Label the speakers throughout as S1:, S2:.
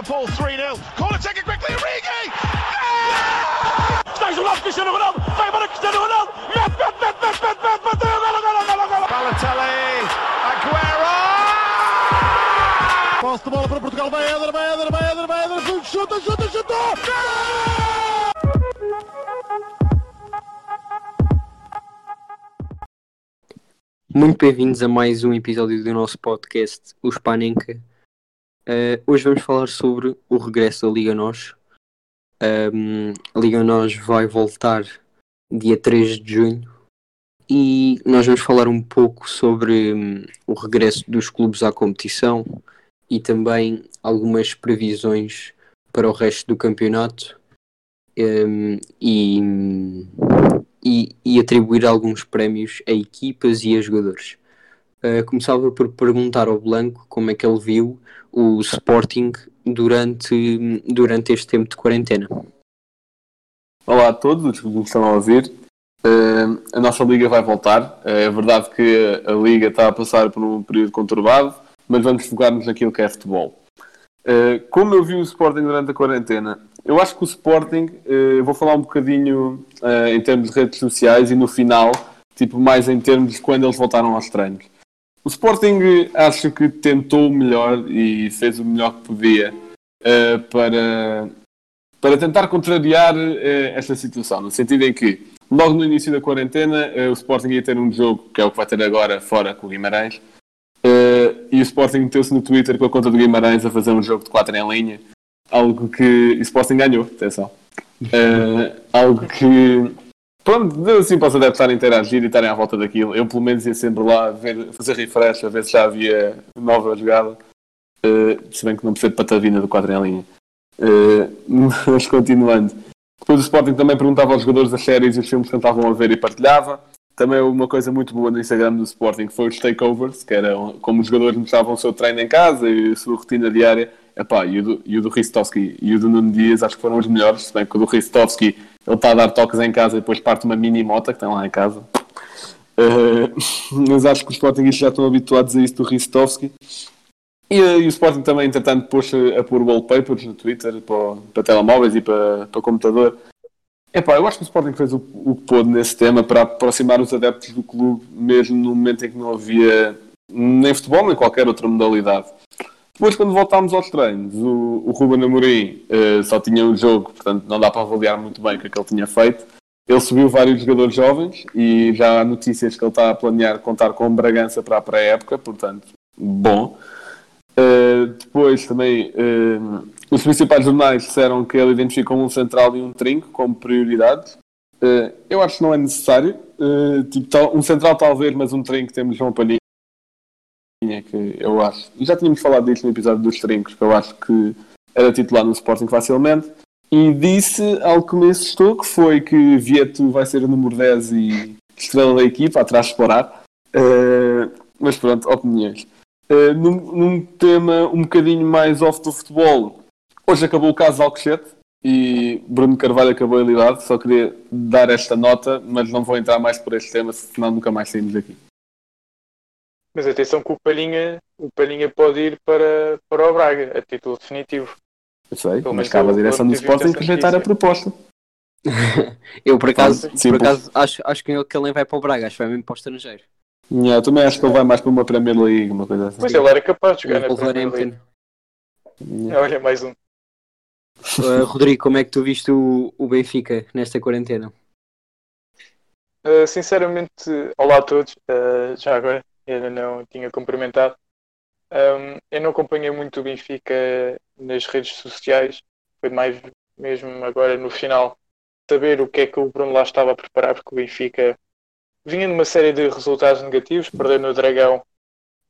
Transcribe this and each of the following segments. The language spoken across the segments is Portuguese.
S1: Liverpool 3-0. Corner taken quickly, Origi!
S2: Stais o lado Cristiano Ronaldo, vai embora Cristiano Ronaldo, mete, mete, mete, mete, mete, mete, bateu, golo, golo, golo, golo.
S1: Balotelli, Aguero!
S3: Posse de bola para Portugal, vai Éder, vai Éder, vai Éder, vai Éder, chuta, chuta, chuta!
S4: Muito bem-vindos a mais um episódio do nosso podcast, o Spanenka. Uh, hoje vamos falar sobre o regresso da Liga NOS. Um, a Liga NOS vai voltar dia 3 de junho e nós vamos falar um pouco sobre um, o regresso dos clubes à competição e também algumas previsões para o resto do campeonato um, e, e, e atribuir alguns prémios a equipas e a jogadores. Uh, começava por perguntar ao Blanco como é que ele viu o Sporting durante, durante este tempo de quarentena.
S5: Olá a todos os que estão a ouvir. Uh, a nossa liga vai voltar. Uh, é verdade que a liga está a passar por um período conturbado, mas vamos focar-nos naquilo que é futebol. Uh, como eu vi o Sporting durante a quarentena, eu acho que o Sporting, vou falar um bocadinho em termos de redes sociais e no final, tipo mais em termos de quando eles voltaram aos treinos. O Sporting acho que tentou o melhor e fez o melhor que podia para, para tentar contrariar esta situação, no sentido em que Logo no início da quarentena, uh, o Sporting ia ter um jogo, que é o que vai ter agora, fora com o Guimarães. Uh, e o Sporting meteu-se no Twitter com a conta do Guimarães a fazer um jogo de 4 em linha. Algo que. O Sporting ganhou, atenção. Uh, algo que. Pronto, assim os adeptos estarem a interagir e estarem à volta daquilo. Eu, pelo menos, ia sempre lá ver, fazer refresh, a ver se já havia nova jogada. se bem que não percebo patavina do 4 em linha. mas continuando. Depois o Sporting também perguntava aos jogadores das séries e os filmes que tentavam a ver e partilhava. Também uma coisa muito boa no Instagram do Sporting foi os takeovers, que era como os jogadores mostravam o seu treino em casa e a sua rotina diária. Epá, e, o do, e o do Ristovski e o do Nuno Dias acho que foram os melhores, se bem que o do Ristovski ele está a dar toques em casa e depois parte uma mini mota que tem lá em casa. Uh, mas acho que os Sportingistas já estão habituados a isso do Ristovski. E, e, o Sporting também, entretanto, pôs a pôr wallpapers no Twitter para, para telemóveis e para, para computador. Epá, eu acho que o Sporting fez o, o que pôde nesse tema para aproximar os adeptos do clube, mesmo no momento em que não havia nem futebol nem qualquer outra modalidade. Depois, quando voltámos aos treinos, o, o Ruben Amorim uh, só tinha um jogo, portanto não dá para avaliar muito bem o que é que ele tinha feito. Ele subiu vários jogadores jovens e já há notícias que ele está a planear contar com o Bragança para a pré-época, portanto, bom. Uh, depois também uh, os principais jornais disseram que ele identificou um central e um trinco como prioridades. Uh, eu acho que não é necessário. tipo, um central talvez, mas um trinco temos João Palhinha, que eu acho. Já tínhamos falado disso no episódio dos trincos, que eu acho que era titular no Sporting facilmente. E disse que me assustou, que foi que Vieto vai ser o número 10 e estrela da equipa, atrás de explorar. mas pronto, opiniões. Uh, num, num, tema um bocadinho mais off do futebol, hoje acabou o caso de Alcochete e Bruno Carvalho acabou a ilidade. Só queria dar esta nota, mas não vou entrar mais por este tema, senão nunca mais saímos daqui.
S6: Mas atenção que o Palhinha, o Palhinha pode ir para, para o Braga, a título definitivo.
S5: Eu sei, Pelo mas cabe a direção do Sporting rejeitar a proposta.
S4: eu, por acaso, por acaso acho, acho que ele nem vai para o Braga, acho que vai mesmo para o estrangeiro.
S5: Yeah, eu também acho que ele vai mais para uma Premier League, uma coisa assim.
S6: Pois ele era capaz de jogar na Premier League. Yeah. Olha, mais um.
S4: Uh, Rodrigo, como é que tu viste o, o Benfica nesta quarentena?
S6: Uh, sinceramente, olá a todos. Uh, já agora, ainda não tinha cumprimentado. Um, eu não acompanhei muito o Benfica nas redes sociais. Foi mais mesmo agora no final saber o que é que o Bruno lá estava a preparar, porque o Benfica vinha numa série de resultados negativos, perdeu no Dragão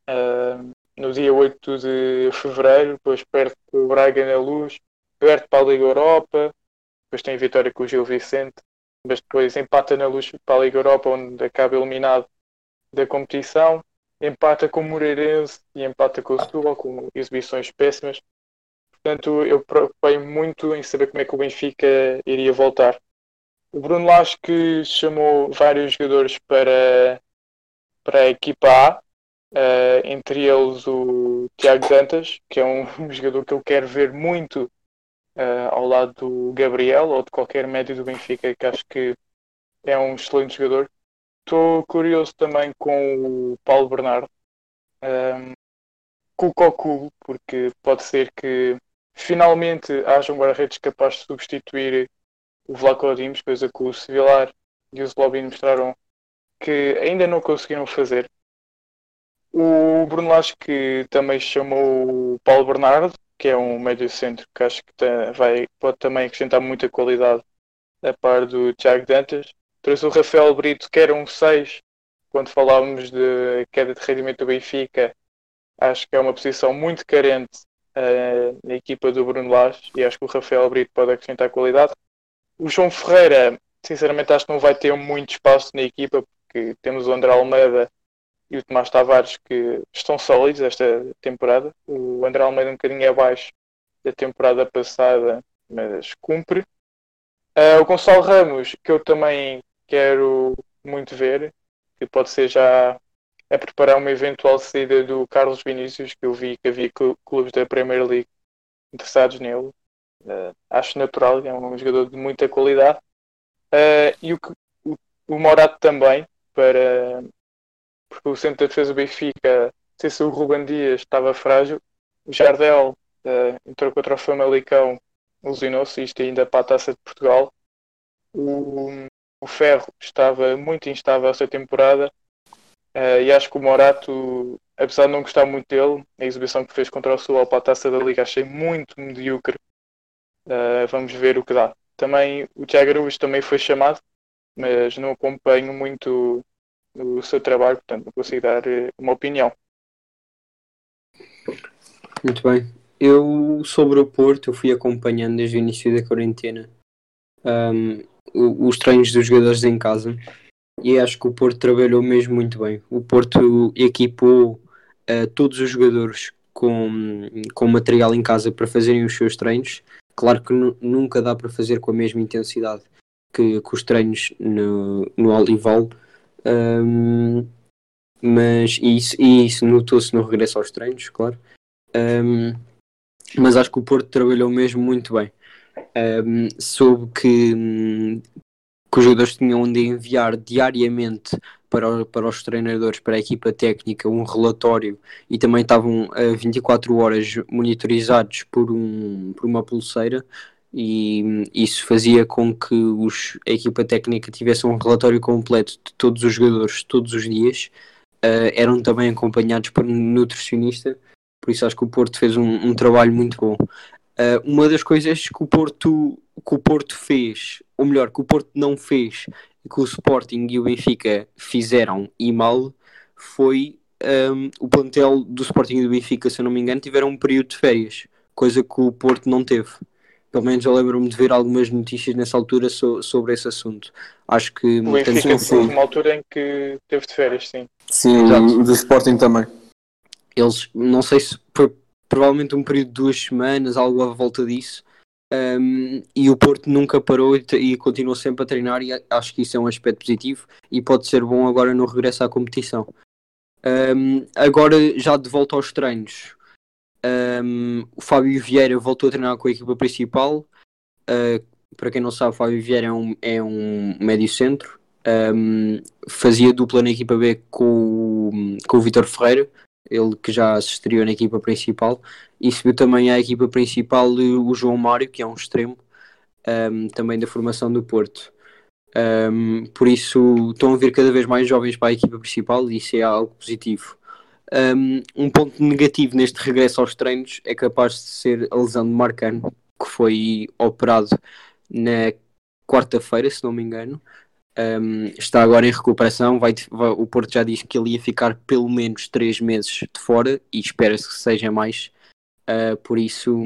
S6: uh, no dia 8 de fevereiro, depois perde o Braga na Luz, perde para a Liga Europa, depois tem vitória com o Gil Vicente, mas depois empata na Luz para a Liga Europa, onde acaba eliminado da competição, empata com o Moreirense e empata com o Setúbal, com exibições péssimas. Portanto, eu preocupei muito em saber como é que o Benfica iria voltar. O Bruno Lage que chamou vários jogadores para, para a equipa A, Uh, entre eles o Tiago Dantas, que é um, um, jogador que eu quero ver muito uh, ao lado do Gabriel ou de qualquer médio do Benfica, que acho que é um excelente jogador. Estou curioso também com o Paulo Bernardo, um, com o Cocu, porque pode ser que finalmente haja um guarda-redes capaz de substituir o Vlaco Dimos, coisa que o Civilar e o Zlobin mostraram que ainda não conseguiram fazer. O Bruno Lage que também chamou o Paulo Bernardo, que é um médio centro que acho que vai, pode também acrescentar muita qualidade a par do Thiago Dantas. Trouxe o Rafael Brito, que era um 6, quando falávamos de queda de rendimento do Benfica. Acho que é uma posição muito carente uh, na equipa do Bruno Lage e acho que o Rafael Brito pode acrescentar qualidade. O João Ferreira, sinceramente, acho que não vai ter muito espaço na equipa, porque temos o André Almeida e o Tomás Tavares que estão sólidos esta temporada. O André Almeida um bocadinho abaixo da temporada passada, mas cumpre. Uh, o Gonçalo Ramos, que eu também quero muito ver, que pode ser já a preparar uma eventual saída do Carlos Vinícius, que eu vi que havia clubes da Premier League interessados nele. Uh, acho natural, é um jogador de muita qualidade. Uh, e o, o, o Morato também, para, porque o centro da defesa do Benfica, sei se o Ruben Dias estava frágil. O Jardel uh, entrou contra o Famalicão, lesionou-se, isto ainda para a taça de Portugal. O, o Ferro estava muito instável esta temporada. Uh, e acho que o Morato, apesar de não gostar muito dele, a exibição que fez contra o Sul para a taça da Liga achei muito medíocre. Uh, vamos ver o que dá. Também o Tiago Araújo também foi chamado, mas não acompanho muito o seu trabalho, portanto não consigo dar eh, uma opinião.
S4: Muito bem. Eu, sobre o Porto, eu fui acompanhando desde o início da quarentena um, os treinos dos jogadores em casa e acho que o Porto trabalhou mesmo muito bem. O Porto equipou uh, todos os jogadores com, com material em casa para fazerem os seus treinos. Claro que nunca dá para fazer com a mesma intensidade que, que os treinos no, no Olival, um, mas isso, isso notou-se no regresso aos treinos, claro. Um, mas acho que o Porto trabalhou mesmo muito bem. Um, soube que, que os jogadores tinham de enviar diariamente para, para os treinadores, para a equipa técnica, um relatório e também estavam a 24 horas monitorizados por, um, por uma pulseira e isso fazia com que os, a equipa técnica tivesse um relatório completo de todos os jogadores todos os dias. Uh, eram também acompanhados por um nutricionista, por isso acho que o Porto fez um, um trabalho muito bom. Uh, uma das coisas que o, Porto, que o Porto fez, ou melhor, que o Porto não fez, que o Sporting e o Benfica fizeram e mal, foi um, o plantel do Sporting e do Benfica, se eu não me engano, tiveram um período de férias, coisa que o Porto não teve. Pelo menos eu lembro-me de ver algumas notícias nessa altura so, sobre esse assunto. Acho que.
S6: O Benfica teve uma altura em que teve de férias, sim.
S5: Sim, Exato. do Sporting também.
S4: Eles, não sei se provavelmente um período de duas semanas, algo à volta disso. Um, e o Porto nunca parou e, e continuou sempre a treinar e acho que isso é um aspecto positivo e pode ser bom agora no regresso à competição. Um, agora já de volta aos treinos, um, o Fábio Vieira voltou a treinar com a equipa principal. Uh, para quem não sabe, o Fábio Vieira é um, é um médio centro. fazia dupla na equipa B com, com o Vitor Ferreira, ele que já se estreou na equipa principal, e subiu também à equipa principal o João Mário, que é um extremo, um, também da formação do Porto. Um, por isso estão a vir cada vez mais jovens para a equipa principal e isso é algo positivo. Um, um ponto negativo neste regresso aos treinos é capaz de ser a lesão de Marcano, que foi operado na quarta-feira, se não me engano, um, está agora em recuperação. Vai, vai, o Porto já diz que ele ia ficar pelo menos 3 meses de fora e espera-se que seja mais. Uh, por isso,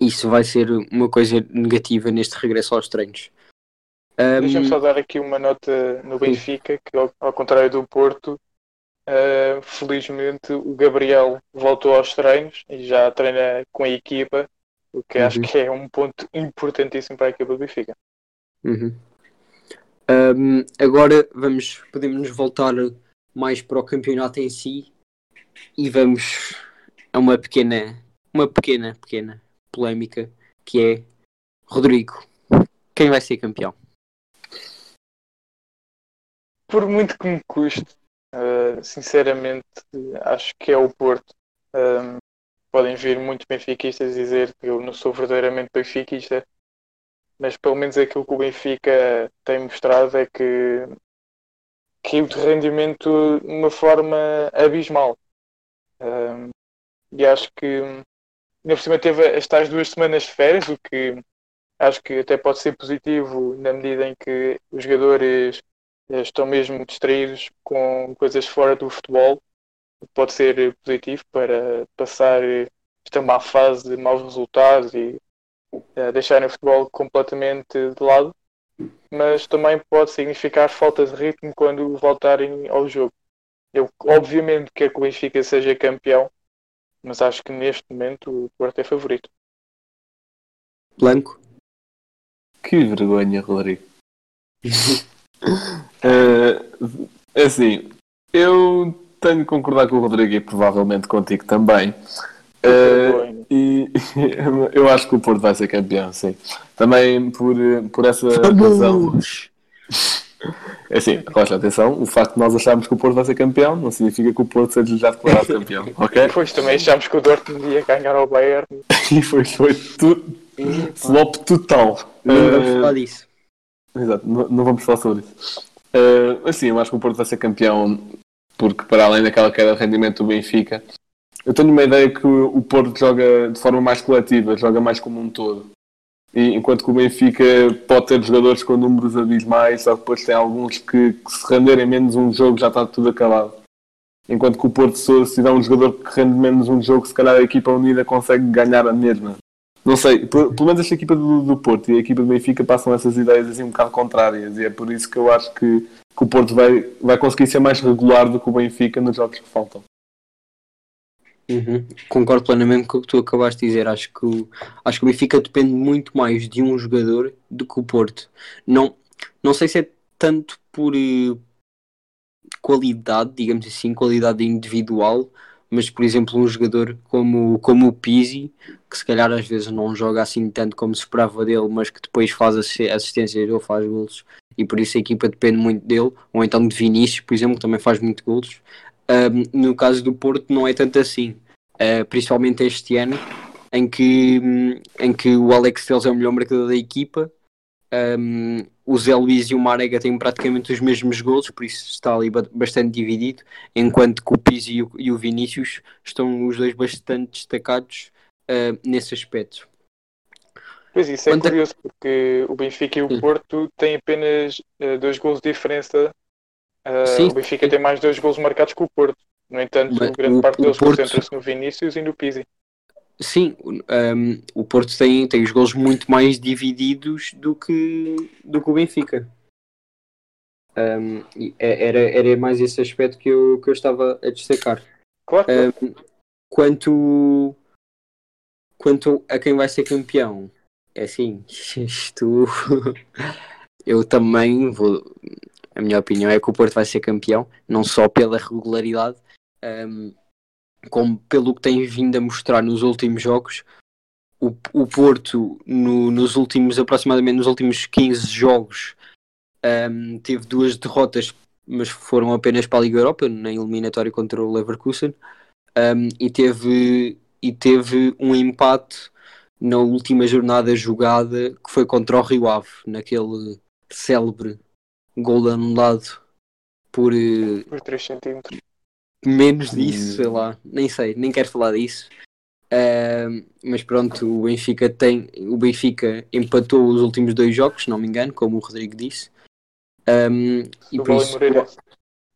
S4: isso vai ser uma coisa negativa neste regresso aos treinos.
S6: Um, Deixa-me só dar aqui uma nota no Benfica, que ao, ao contrário do Porto, uh, felizmente o Gabriel voltou aos treinos e já treina com a equipa, o que uhum. acho que é um ponto importantíssimo para a equipa do Benfica.
S4: Uhum. Um, agora vamos, podemos voltar mais para o campeonato em si e vamos a uma pequena, uma pequena, pequena polémica que é Rodrigo, quem vai ser campeão?
S6: Por muito que me custe, uh, sinceramente, acho que é o Porto. Um, podem vir muitos benfiquistas dizer que eu não sou verdadeiramente benfiquista, mas pelo menos aquilo que o Benfica tem mostrado é que caiu de rendimento de uma forma abismal. E acho que ainda por cima teve estas duas semanas de férias, o que acho que até pode ser positivo na medida em que os jogadores eh, estão mesmo distraídos com coisas fora do futebol. Pode ser positivo para passar esta má fase de maus resultados e uh, deixarem o futebol completamente de lado, mas também pode significar falta de ritmo quando voltarem ao jogo. Eu, obviamente, quero que o Benfica seja campeão, mas acho que neste momento o Porto é favorito.
S4: Blanco?
S5: Que vergonha, Rodrigo. uh, assim, eu tenho de concordar com o Rodrigo e provavelmente contigo também. Uh, e eu acho que o Porto vai ser campeão, sim. Também por, por essa razão. É assim, Rocha, atenção, o facto de nós acharmos que o Porto vai ser campeão não significa que o Porto seja já declarado campeão, ok?
S6: Pois também achámos que o Dortmund ia ganhar ao Bayern.
S5: e foi, foi tudo flop total.
S4: Não vamos falar disso.
S5: Exato, não, não, vamos falar sobre isso. Uh, assim, eu acho que o Porto vai ser campeão porque para além daquela queda de rendimento do Benfica, eu tenho uma ideia que o Porto joga de forma mais coletiva, joga mais como um todo. E, enquanto que o Benfica pode ter jogadores com números abismais, só depois tem alguns que, que se renderem menos um jogo já está tudo acabado. Enquanto que o Porto, se tiver um jogador que rende menos um jogo, se calhar a equipa unida consegue ganhar a mesma. Não sei, pelo menos esta equipa do, do, Porto e a equipa do Benfica passam essas ideias assim um bocado contrárias e é por isso que eu acho que, que o Porto vai, vai conseguir ser mais regular do que o Benfica nos jogos que faltam.
S4: Uhum. Concordo plenamente com o que tu acabaste de dizer. Acho que, o, acho que o Benfica depende muito mais de um jogador do que o Porto. Não, não sei se é tanto por uh, qualidade, digamos assim, qualidade individual, mas por exemplo, um jogador como, como o Pizzi, que se calhar às vezes não joga assim tanto como se esperava dele, mas que depois faz assistências ou faz golos, e por isso a equipa depende muito dele, ou então de Vinícius, por exemplo, que também faz muito golos. Um, no caso do Porto não é tanto assim, uh, principalmente este ano, em que, um, em que o Alex Telles é o melhor marcador da equipa, um, o Zé Luís e o Marega têm praticamente os mesmos gols, por isso está ali bastante dividido, enquanto que o Pizzi e o, e o Vinícius estão os dois bastante destacados uh, nesse aspecto.
S6: Pois isso é Quanto curioso, porque o Benfica e o Porto têm apenas uh, dois gols de diferença Uh, o Benfica tem mais dois gols marcados que o Porto. No entanto, Mas, grande o, parte deles Porto... concentra-se no Vinícius e no Pizzi.
S4: Sim, um, o Porto tem, tem os gols muito mais divididos do que, do que o Benfica. Um, era, era mais esse aspecto que eu, que eu estava a destacar.
S6: Claro.
S4: Um, quanto, quanto a quem vai ser campeão, é assim, isto eu também vou, a minha opinião é que o Porto vai ser campeão, não só pela regularidade, um, como pelo que tem vindo a mostrar nos últimos jogos. O, o Porto, no, nos últimos, aproximadamente nos últimos 15 jogos, um, teve duas derrotas, mas foram apenas para a Liga Europa, na eliminatória contra o Leverkusen, um, e, teve, e teve um empate na última jornada jogada que foi contra o Rio Ave, naquele célebre gol anulado por,
S6: eh, por 3 centímetros.
S4: Menos disso, sei lá, nem sei, nem quero falar disso. Uh, mas pronto, o Benfica tem. O Benfica empatou os últimos dois jogos, se não me engano, como o Rodrigo disse. Um, e por isso,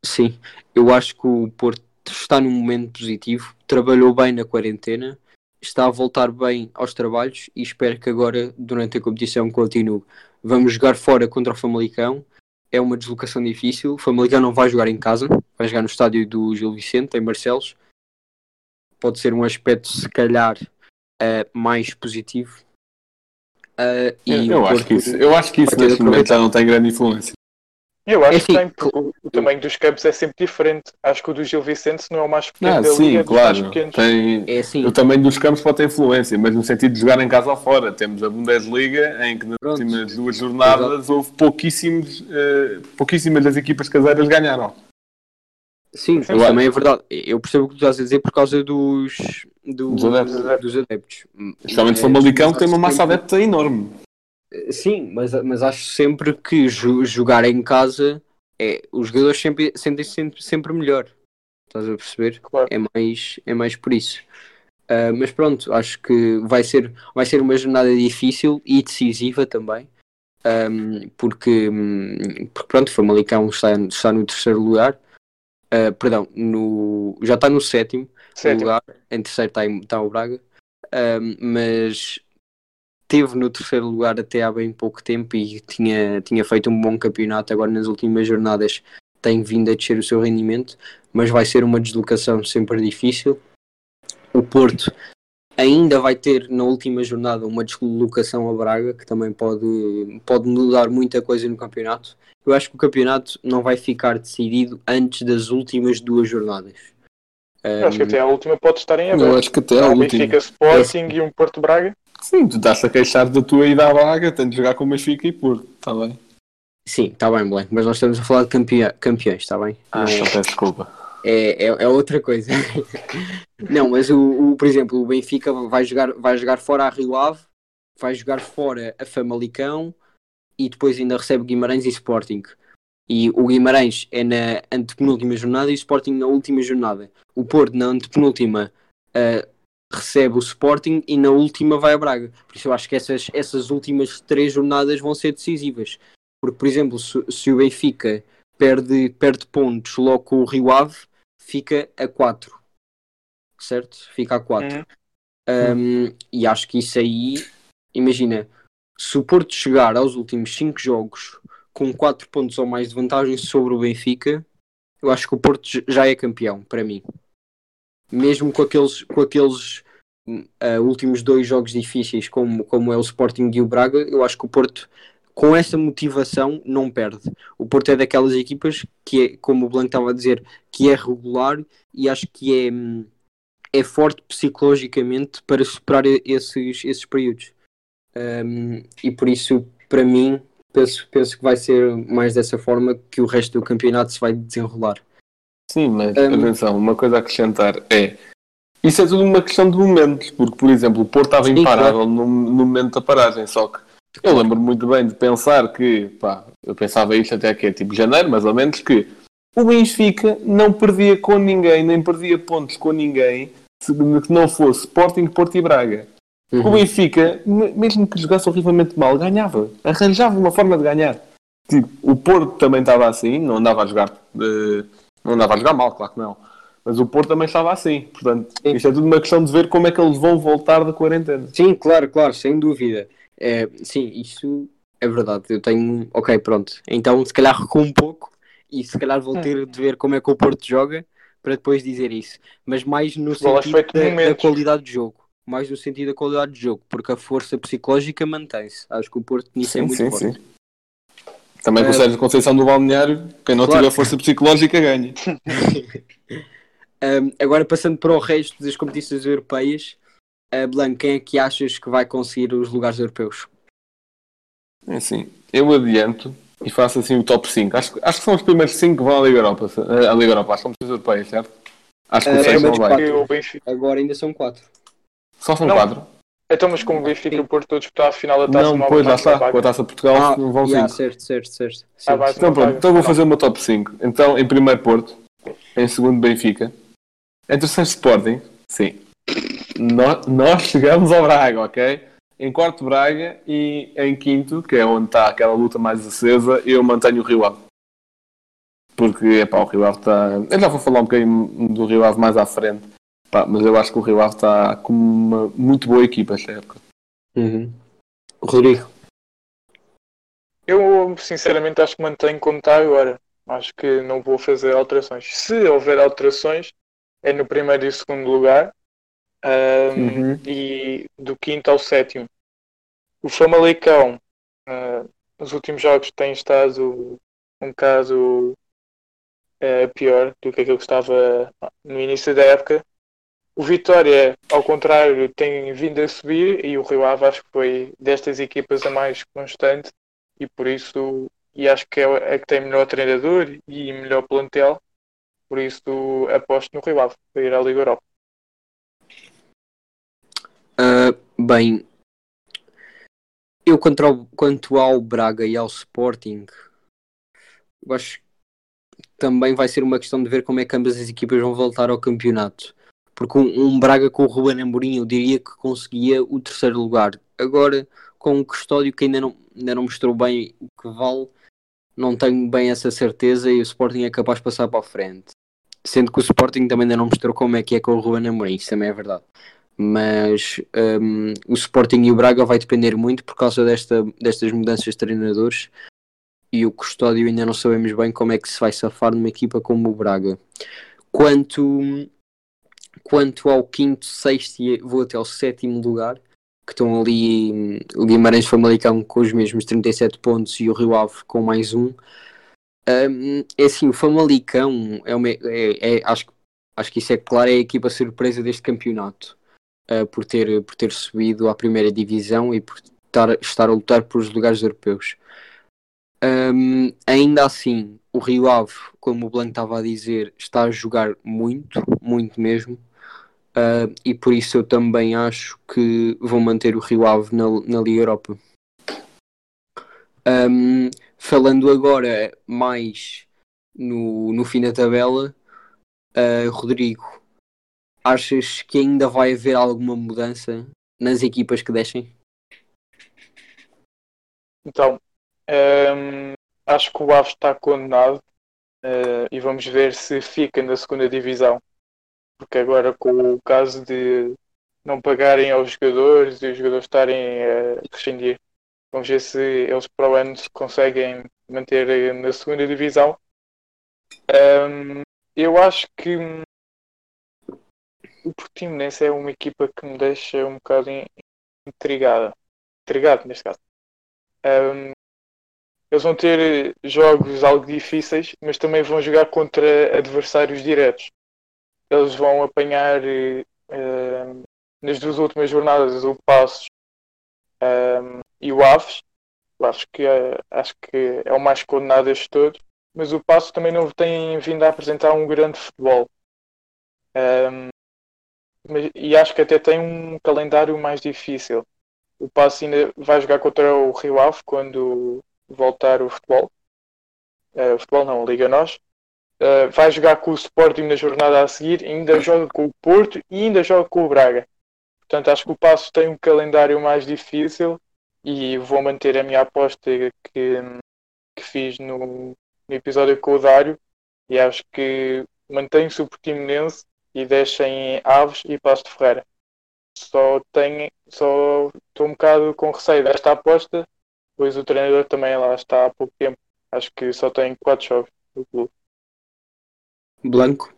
S4: sim, eu acho que o Porto está num momento positivo, trabalhou bem na quarentena, está a voltar bem aos trabalhos e espero que agora, durante a competição, continue. Vamos jogar fora contra o Famalicão é uma deslocação difícil. O Famalicão não vai jogar em casa, vai jogar no estádio do Gil Vicente, em Barcelos. Pode ser um aspecto, se calhar, uh, mais positivo.
S5: Uh, eu, eu, acho que isso, eu acho que isso neste momento já não tem grande influência.
S6: Eu acho
S4: É assim,
S6: que tem, porque o, o tamanho dos campos é sempre diferente. Acho que o do Gil Vicente não é o mais pequeno
S5: Ah,
S6: da
S5: sim,
S6: liga, é dos mais
S5: claro.
S6: pequenos.
S5: Tem...
S4: É assim,
S5: O tamanho dos campos pode ter influência, mas no sentido de jogar em casa ou fora. Temos a Bundesliga, em que nas
S4: Pronto.
S5: últimas duas jornadas houve pouquíssimos, eh, pouquíssimas das equipas caseiras ganharam.
S4: sim,
S6: Sim,
S4: também é verdade. Eu percebo o que tu estás a dizer por causa dos, do-
S5: Dos adeptos.
S4: dos adeptos.
S5: Especialmente
S4: É,
S5: Famalicão, que tem uma
S4: mas
S5: massa adepta enorme.
S4: Sim, mas, mas acho sempre que jo- jogar em casa, é, os jogadores sempre, sentem-se sempre, sempre melhor. Estás a perceber?
S6: Claro.
S4: é mais, é mais por isso. Ah, mas pronto, acho que vai ser, vai ser uma jornada difícil e decisiva também. Ahm, porque, hum, porque pronto, o Famalicão está, está no terceiro lugar. Ah, perdão, no, já está no sétimo,
S6: Sétimo.
S4: lugar. Em terceiro está, em- está o Braga. Mas teve no terceiro lugar até há bem pouco tempo e tinha, tinha feito um bom campeonato. Agora nas últimas jornadas tem vindo a descer o seu rendimento, mas vai ser uma deslocação sempre difícil. O Porto ainda vai ter na última jornada uma deslocação a Braga, que também pode, pode mudar muita coisa no campeonato. Eu acho que o campeonato não vai ficar decidido antes das últimas duas jornadas.
S6: Eu Acho que até a última pode estar em
S5: Eu
S6: aberto.
S5: acho que até a última.
S6: Benfica Sporting e um Porto Braga.
S5: Sim, tu estás a queixar da tua ida à Braga, tens de jogar com o Benfica e Porto, está bem?
S4: Sim, está bem, Blanco, mas nós estamos a falar de campeã- campeões, está bem?
S5: Ah,
S4: é-
S5: peço desculpa.
S4: é, é, é outra coisa. não, mas o, o- por exemplo, o Benfica vai jogar, vai jogar fora a Rio Ave, vai jogar fora a Famalicão e depois ainda recebe Guimarães e Sporting. E o Guimarães é na antepenúltima jornada e o Sporting na última jornada. O Porto na antepenúltima ah, recebe o Sporting e na última vai a Braga. Por isso eu acho que essas, essas últimas três jornadas vão ser decisivas. Porque, por exemplo, se, se o Benfica perde, perde pontos logo com o Rio Ave, fica a 4. Certo? Fica a 4.
S6: Uhum.
S4: Um, e acho que isso aí, imagina, se o Porto chegar aos últimos 5 jogos com 4 pontos ou mais de vantagem sobre o Benfica, eu acho que o Porto já é campeão, para mim. Mesmo com aqueles, com aqueles ah, últimos dois jogos difíceis, como, como é o Sporting e o Braga, eu acho que o Porto, com essa motivação, não perde. O Porto é daquelas equipas que é, como o Blanco estava a dizer, que é regular e acho que é. é forte psicologicamente para superar esses, esses períodos. Um, e por isso, para mim, penso, penso que vai ser mais dessa forma que o resto do campeonato se vai desenrolar.
S5: Sim, mas
S4: Um,
S5: atenção, uma coisa a acrescentar é. Isso é tudo uma questão de momentos, porque, por exemplo, o Porto estava
S4: Sim,
S5: imparável no, no momento da paragem, só que eu lembro muito bem de pensar que, pá, eu pensava isto até que é tipo janeiro, mais ou menos, que o Benfica não perdia com ninguém, nem perdia pontos com ninguém, se que não fosse Sporting, Porto e Braga. O
S4: Uhum.
S5: Benfica, me- mesmo que jogasse horrivelmente mal, ganhava. Arranjava uma forma de ganhar. Tipo, o Porto também estava assim, não andava a jogar eh, não andava a jogar mal, claro que não. Mas o Porto também estava assim. Portanto,
S4: Sim.
S5: isto é tudo uma questão de ver como é que eles vão voltar da quarentena.
S4: Sim, claro, claro, sem dúvida. É, sim, isso é verdade. Eu tenho. Ok, pronto. Então, se calhar recuo um pouco e se calhar vou ter de ver como é que o Porto joga para depois dizer isso. Mas mais no
S6: Futebol é
S4: sentido da, da qualidade de jogo. Mais no sentido da qualidade de jogo, porque a força psicológica mantém-se. Acho que o Porto nisso é muito forte.
S5: Também com o Sérgio Conceição do Balneário, quem não
S4: claro.
S5: tiver força psicológica ganha.
S4: Um, agora passando para o resto das competições europeias, uh, Blanco, quem é que achas que vai conseguir os lugares europeus?
S5: É assim, eu adianto e faço assim o top 5. Acho, acho que são os primeiros 5 que vão à Liga Europa. eh, À Liga Europa, às competições europeias, certo? Acho que
S4: Eh,
S5: o
S4: é,
S5: Sérgio não vai.
S4: Agora ainda são quatro.
S5: Só são
S6: Não.
S5: 4.
S6: Então, mas como o Benfica e o Porto todos disputar a final da taça,
S5: Não, depois lá está.
S6: uma.
S5: Com a taça de Portugal
S4: Ah,
S5: vão 5.
S4: yeah, certo, certo, certo. Sim,
S6: Ah, vai,
S4: sim.
S5: Então pronto, então vou fazer o meu top 5. Então, em primeiro Porto, em segundo Benfica, em terceiro Sporting, sim. Nós, nós chegamos ao Braga, ok? Em quarto Braga e em quinto, que é onde está aquela luta mais acesa, eu mantenho o Rio Ave. Porque, epá, o Rio Ave está... Eu já vou falar um bocadinho do Rio Ave mais à frente, pá, mas eu acho que o Rio Ave está com uma muito boa equipa esta época.
S4: Uhum. Rodrigo.
S6: Eu, sinceramente, acho que mantenho como está agora. Acho que não vou fazer alterações. Se houver alterações, é no primeiro e segundo lugar. ahm,
S5: Uhum.
S6: E do quinto ao sétimo. O Famalicão, ah, nos últimos jogos, tem estado um bocado eh, pior do que aquilo que estava no início da época. O Vitória, ao contrário, tem vindo a subir e o Rio Ave acho que foi destas equipas a mais constante e por isso, e acho que é, é que tem melhor treinador e melhor plantel, por isso aposto no Rio Ave para ir à Liga Europa.
S4: Ah, bem, eu quanto ao, quanto ao Braga e ao Sporting, acho que também vai ser uma questão de ver como é que ambas as equipas vão voltar ao campeonato. Porque um, um Braga com o Ruben Amorim eu diria que conseguia o terceiro lugar. Agora, com o Custódio que ainda não, ainda não mostrou bem o que vale, não tenho bem essa certeza e o Sporting é capaz de passar para a frente. Sendo que o Sporting também ainda não mostrou como é que é com o Ruben Amorim, isso também é verdade. Mas hum, o Sporting e o Braga vai depender muito por causa desta, destas mudanças de treinadores e o Custódio ainda não sabemos bem como é que se vai safar numa equipa como o Braga. Quanto, quanto ao quinto, sexto e vou até ao sétimo lugar, que estão ali o Guimarães Famalicão com os mesmos 37 pontos e o Rio Ave com mais um. Hum, é assim, o Famalicão é, uma, é, é- acho, acho que isso é claro, é a equipa surpresa deste campeonato. uh, por, ter, por ter subido à primeira divisão e por estar, estar a lutar por os lugares europeus. Um, ainda assim, o Rio Ave, como o Blanco estava a dizer, está a jogar muito, muito mesmo. Uh, e por isso eu também acho que vão manter o Rio Ave na, na Liga Europa. Um, falando agora mais no, no fim da tabela, uh, Rodrigo, achas que ainda vai haver alguma mudança nas equipas que descem?
S6: Então, hum, acho que o Aves está condenado eh, e vamos ver se fica na segunda divisão. Porque agora com o caso de não pagarem aos jogadores e os jogadores estarem a rescindir, vamos ver se eles para o ano se conseguem manter eh, na segunda divisão. Hum, eu acho que o Portimonense é uma equipa que me deixa um bocado in- intrigada. Intrigado neste caso. Um, eles vão ter jogos algo difíceis, mas também vão jogar contra adversários diretos. Eles vão apanhar eh, nas duas últimas jornadas o Passos um, e o Aves. Eu acho que, é, acho que é o mais condenado destes todos. Mas o Passos também não tem vindo a apresentar um grande futebol. Um, mas- e acho que até tem um calendário mais difícil. O Passo ainda vai jogar contra o Rio Ave quando voltar o futebol. O futebol não, Liga Nós. Eh, vai jogar com o Sporting na jornada a seguir, ainda joga com o Porto e ainda joga com o Braga. Portanto, acho que o Passo tem um calendário mais difícil e vou manter a minha aposta que, que fiz no, no episódio com o Dário e acho que mantém-se o Portimonense e deixem Aves e Passo de Ferreira. Só tenho, só estou um bocado com receio desta aposta, pois o treinador também lá está há pouco tempo. Acho que só tem quatro jogos no clube.
S4: Blanco?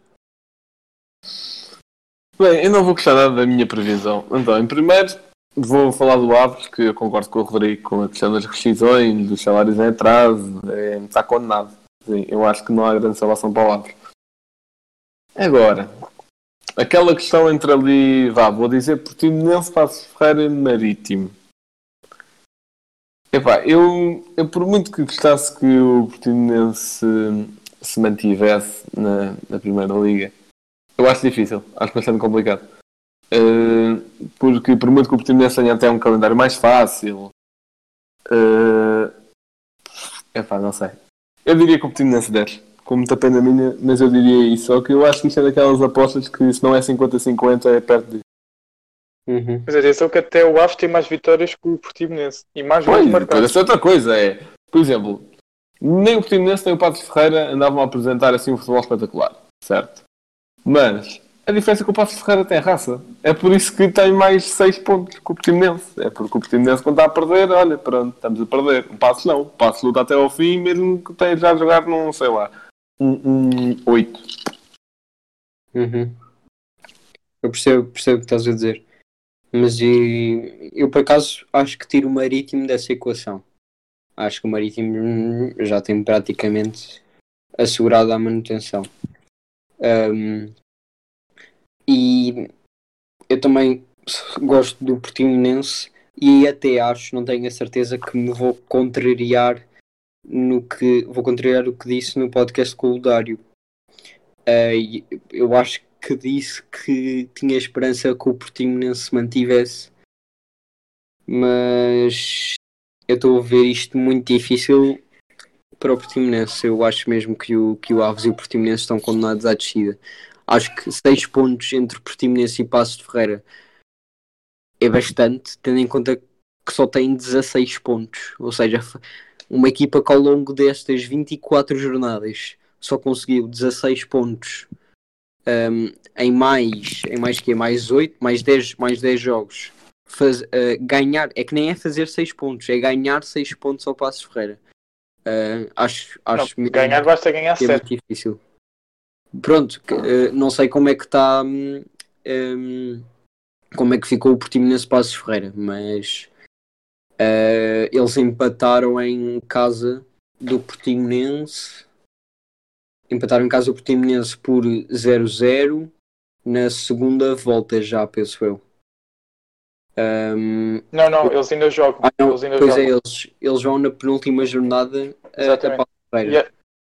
S5: Bem, eu não vou gostar nada da minha previsão. Então, em primeiro, vou falar do Aves, que eu concordo com o Rodrigo com a questão das rescisões, dos salários em atraso, é, está condenado. Sim, eu acho que não há grande salvação para o Aves. Agora, aquela questão entre ali, vá, vou dizer Portimonense, Passo Ferreira Marítimo. Epá, eu, eu por muito que gostasse que o Portimonense se mantivesse na, na Primeira Liga, eu acho difícil, acho bastante complicado. Uh, porque por muito que o Portimonense tenha até um calendário mais fácil, uh, epá, não sei. Eu diria que o Portimonense desce, com muita pena minha, mas eu diria isso. Só que eu acho que isto é daquelas apostas que se não é 50-50 é perto disso.
S4: Uhum.
S6: Mas atenção que até o Aves tem mais vitórias que o Portimonense e mais
S5: Pois,
S6: gols marcados.
S5: essa é outra coisa é, por exemplo, nem o Portimonense nem o Patos Ferreira andavam a apresentar assim um futebol espetacular, certo? Mas a diferença é que o Patos Ferreira tem raça. É por isso que tem mais 6 pontos que o Portimonense. É porque o Portimonense quando está a perder, olha, pronto, estamos a perder. O Patos não. O Patos luta até ao fim, mesmo que tenha já a jogar num, sei lá, um, um 8.
S4: Uhum. Eu percebo, percebo o que estás a dizer. Mas e- eu, por acaso, acho que tiro o Marítimo dessa equação. Acho que o Marítimo já tem praticamente assegurado a manutenção. Um, e eu também gosto do Portimonense e até acho, não tenho a certeza que me vou contrariar no que vou contrariar o que disse no podcast com o Dário. Uh, eu acho que disse que tinha esperança que o Portimonense se mantivesse, mas eu estou a ver isto muito difícil para o Portimonense. Eu acho mesmo que o, que o Aves e o Portimonense estão condenados à descida. Acho que 6 pontos entre Portimonense e Passos de Ferreira é bastante, tendo em conta que só tem 16 pontos. Ou seja, uma equipa que ao longo destas 24 jornadas só conseguiu 16 pontos um, em mais em mais que mais 8, mais 10, mais 10 jogos. Faz, uh, ganhar é que nem é fazer 6 pontos, é ganhar 6 pontos ao Passos Ferreira. Uh, acho, acho
S6: não, ganhar basta ganhar 7.
S4: É muito difícil. Pronto, uh, não sei como é que está um, um, como é que ficou o Portimonense Passos Ferreira, mas eles empataram em casa do Portimonense empataram em casa do Portimonense por 0-0 na segunda volta já, penso eu. Um,
S6: não, não, eles ainda jogam.
S4: Ah, não,
S6: eles ainda
S4: pois é,
S6: jogam.
S4: é, eles, eles vão na penúltima jornada
S6: Exatamente.
S4: a, a
S6: e,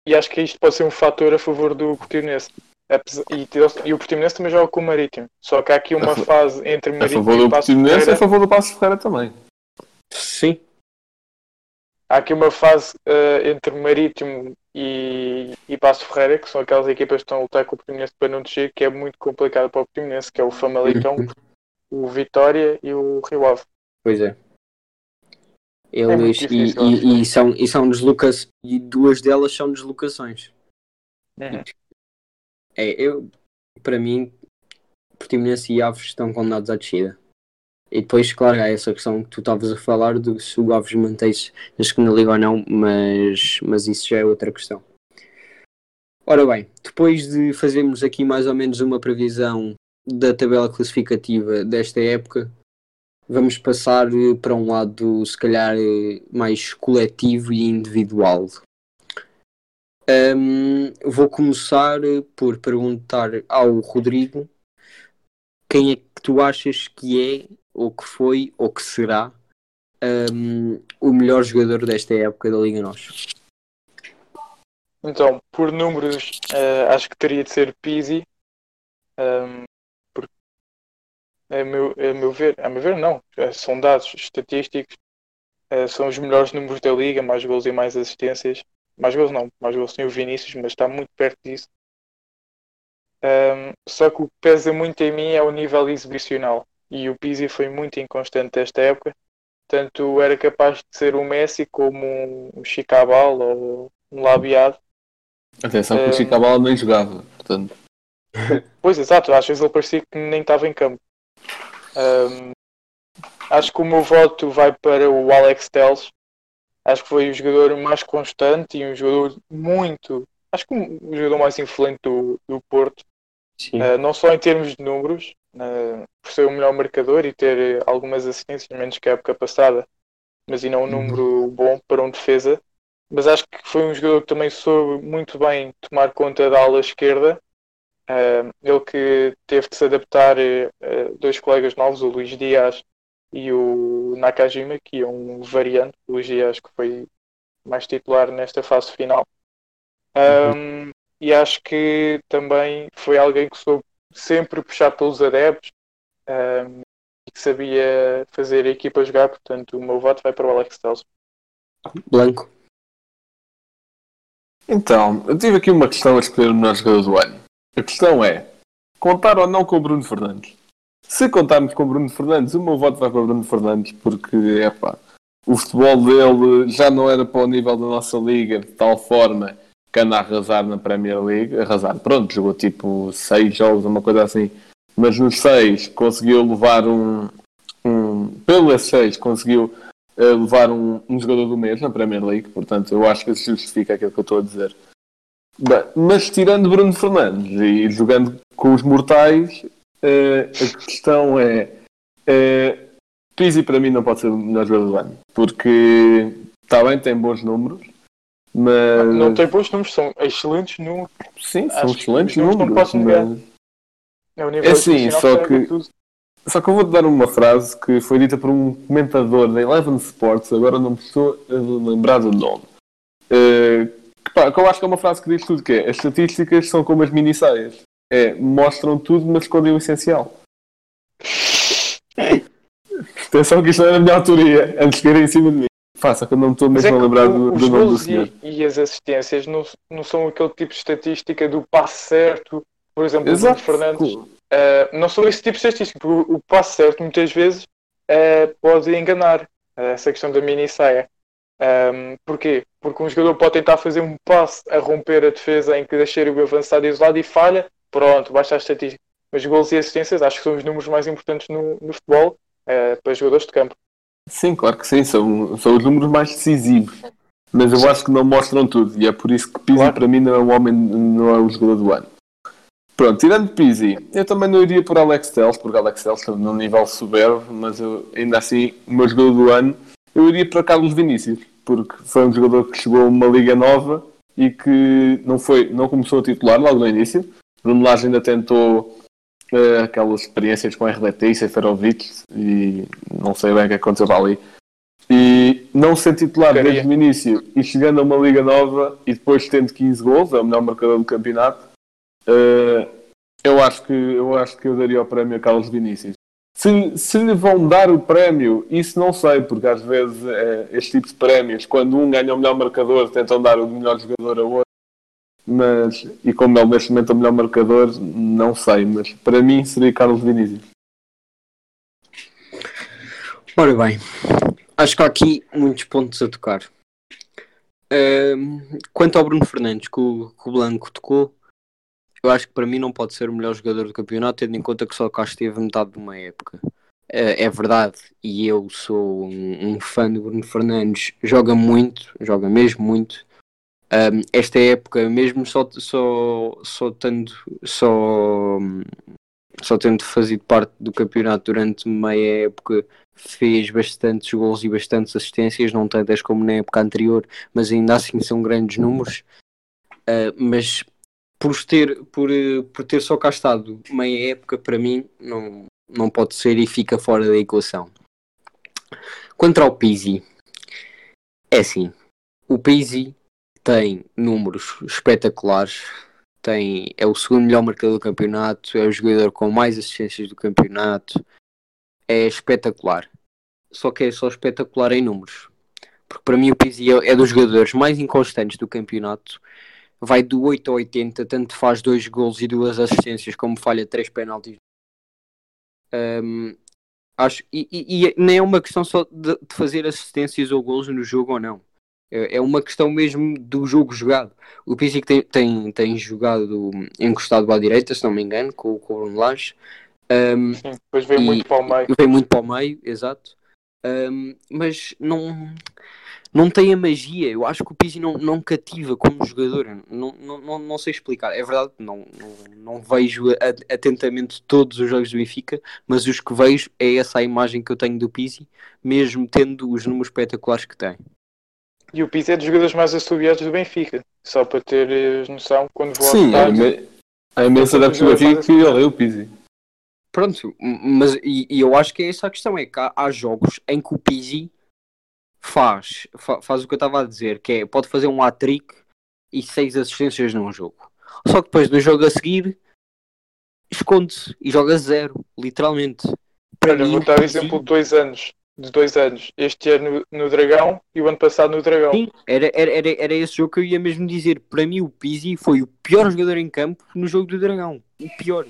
S6: e, acho que isto pode ser um fator a favor do Portimonense. E, e, o Portimonense também joga com o Marítimo. Só que há aqui uma fase entre Marítimo
S5: a favor
S6: e
S5: do
S6: Passo
S5: Portimonense
S6: Ferreira.
S5: e a favor do Passo Ferreira também.
S4: Sim.
S6: Há aqui uma fase uh, entre Marítimo e, e Passo Ferreira, que são aquelas equipas que estão a lutar com o Portimonense para não descer, que é muito complicado para o Portimonense, que é o Famalicão,
S4: Uhum.
S6: O Vitória e o Rio Ave.
S4: Pois é.
S6: É
S4: Eles,
S6: difícil,
S4: e, e, e são, e são deslocações, e duas delas são deslocações.
S6: Uhum.
S4: É, eu, para mim, Portimonense e Aves estão condenados à descida. E depois, claro, há essa questão que tu estavas a falar de se o Aves mantém-se na segunda liga ou não, mas, mas isso já é outra questão. Ora bem, depois de fazermos aqui mais ou menos uma previsão da tabela classificativa desta época, vamos passar eh, para um lado, se calhar, eh, mais coletivo e individual. Hum, vou começar eh, por perguntar ao Rodrigo quem é que tu achas que é, ou que foi, ou que será hum, o melhor jogador desta época da Liga Nós.
S6: Então, por números, eh, acho que teria de ser Pizzi. porque, a meu, a meu ver, a meu ver, não. eh, São dados estatísticos. eh, são os melhores números da liga, mais gols e mais assistências. Mais gols não, mais gols tem o Vinícius, mas está muito perto disso. Ehm, só que o que pesa muito em mim é o nível exibicional. E o Pizzi foi muito inconstante esta época. Tanto era capaz de ser o Messi como um Chicabal ou um Labiado.
S5: Atenção que
S6: Eh,
S5: o Chicabala nem jogava. Portanto,
S6: Pois, exato, às vezes ele parecia que nem estava em campo. Ahm, acho que o meu voto vai para o Alex Telles. Acho que foi o jogador mais constante e um jogador muito. Acho que um- o jogador mais influente do, do Porto. Uh, não só em termos de números, uh, por ser o melhor marcador e ter algumas assistências, menos que a época passada, mas ainda um número bom para um defesa. Mas acho que foi um jogador que também soube muito bem tomar conta da ala esquerda. Uh, ele que teve de se adaptar a dois colegas novos, o Luís Dias e o Nakajima, que é um variante. O Luís Dias que foi mais titular nesta fase final. Um, e acho que também foi alguém que soube sempre puxar pelos adeptos um, e que sabia fazer a equipa jogar, portanto o meu voto vai para o Alex Telles.
S4: Blanco.
S5: Então, eu tive aqui uma questão a escolher o melhor jogador do ano. A questão é: contar ou não com o Bruno Fernandes? Se contarmos com o Bruno Fernandes, o meu voto vai para o Bruno Fernandes porque, é pá, o futebol dele já não era para o nível da nossa liga de tal forma que anda a arrasar na Premier League. Arrasar, pronto, jogou tipo 6 jogos, uma coisa assim. Mas nos 6 conseguiu levar um. um pelo S6 conseguiu eh, levar um, um jogador do mês na Premier League, portanto eu acho que isso justifica aquilo que eu estou a dizer. Bem, mas tirando Bruno Fernandes e jogando com os mortais, eh, a questão é. Uh, Pizzi para mim não pode ser o melhor jogador do ano, porque Está bem, tem bons números, mas.
S6: Não tem bons números, são excelentes números.
S5: Sim, são
S6: Acho
S5: excelentes
S6: os números não
S5: números.
S6: posso negar.
S5: mas-
S6: É, o nível
S5: É sim,
S6: internacional
S5: só que-
S6: tudo.
S5: Só que eu vou-te dar uma frase que foi dita por um comentador da Eleven Sports, agora não me estou a lembrar do nome. Que, pá, que eu acho que é uma frase que diz tudo que é. As estatísticas são como as minissaias. É, mostram tudo, mas escondem o essencial. Atenção que isto não é a minha autoria, antes de em cima de mim. Faça que eu não me estou mesmo
S6: é
S5: a lembrar
S6: o-
S5: do, do nome do senhor.
S6: e, e as assistências não, não são aquele tipo de estatística do passe certo, por exemplo, o
S5: Exato.
S6: Fernandes. Uh, não são esse tipo de estatística, porque o, o passe certo muitas vezes uh, pode enganar uh, essa questão da mini saia. Um, porquê? Porque um jogador pode tentar fazer um passe a romper a defesa em que deixar o avançado isolado e falha, pronto, baixa a estatística. Mas gols e assistências acho que são os números mais importantes no, no futebol uh, para jogadores de campo.
S5: Sim, claro que sim, são, são os números mais decisivos. Mas eu acho que não mostram tudo, e é por isso que Pizzi
S6: Claro.
S5: para mim não é o homem, não é o jogador do ano. Pronto, tirando Pizzi, eu também não iria por Alex Telles, porque Alex Telles está num nível soberbo, mas eu, ainda assim, o meu jogador do ano, eu iria para Carlos Vinícius, porque foi um jogador que chegou a uma liga nova e que não, foi, não começou a titular logo no início. Bruno Lage ainda tentou eh, aquelas experiências com RDT e Seferovic e não sei bem o que aconteceu ali. E não ser titular desde o início e chegando a uma liga nova e depois tendo 15 gols, é o melhor marcador do campeonato, eh, eu, acho que, eu acho que eu daria o prémio a Carlos Vinícius. Se, se lhe vão dar o prémio, isso não sei, porque às vezes eh, este tipo de prémios, quando um ganha o melhor marcador, tentam dar o melhor jogador a outro. Mas, e como ele neste momento é o melhor marcador, não sei, mas para mim seria Carlos Vinícius.
S4: Ora bem, acho que há aqui muitos pontos a tocar. Quanto ao Bruno Fernandes, que o, que o Blanco tocou, eu acho que para mim não pode ser o melhor jogador do campeonato, tendo em conta que só cá esteve metade de uma época. É, é verdade, e eu sou um, um fã do Bruno Fernandes, joga muito, joga mesmo muito. Ahm, esta época, mesmo só, só, só tendo só, só tendo fazido parte do campeonato durante meia época, fez bastantes gols e bastantes assistências, não tantas como na época anterior, mas ainda assim são grandes números. Ah, mas por ter, por, eh, por ter só cá estado meia época, para mim, não, não pode ser e fica fora da equação. Quanto ao Pizzi, é assim, o Pizzi tem números espetaculares, tem, é o segundo melhor marcador do campeonato, é o jogador com mais assistências do campeonato, é espetacular. Só que é só espetacular em números. Porque para mim o Pizzi é, é dos jogadores mais inconstantes do campeonato. Vai do 8 ao 80, tanto faz dois gols e duas assistências, como falha três penaltis. Hum, acho, e, e- e nem é uma questão só de, de fazer assistências ou gols no jogo ou não. É, é uma questão mesmo do jogo jogado. O Pizzi tem, tem, tem jogado encostado à direita, se não me engano, com, com o Bruno Lage. Hum,
S6: Sim, depois veio muito para o meio.
S4: vem muito para o meio, exato. Ahm, mas não, não tem a magia. Eu acho que o Pizzi não, não cativa como jogador. Não, não, não, não sei explicar. É verdade, não, não, não vejo a- atentamente todos os jogos do Benfica, mas os que vejo é essa a imagem que eu tenho do Pizzi, mesmo tendo os números espetaculares que tem.
S6: E o Pizzi é dos jogadores mais assobiados do Benfica. Só para ter eh, noção, quando vou
S5: Sim,
S6: estádio,
S5: imen- há imensa
S6: jogadores
S5: Benfica que ele é o Pizzi.
S4: Pronto, mas e, e eu acho que é essa a questão: é que há, há jogos em que o Pizzi faz, fa- faz o que eu estava a dizer, que é pode fazer um hat-trick e seis assistências num jogo. Só que depois no jogo a seguir esconde-se e joga zero, literalmente. Para
S6: Olha,
S4: mim,
S6: vou dar exemplo de dois anos. De dois anos. Este ano no, no Dragão e o ano passado no Dragão.
S4: Sim, era, era, era, era esse jogo que eu ia mesmo dizer. Para mim, o Pizzi foi o pior jogador em campo no jogo do Dragão. O pior.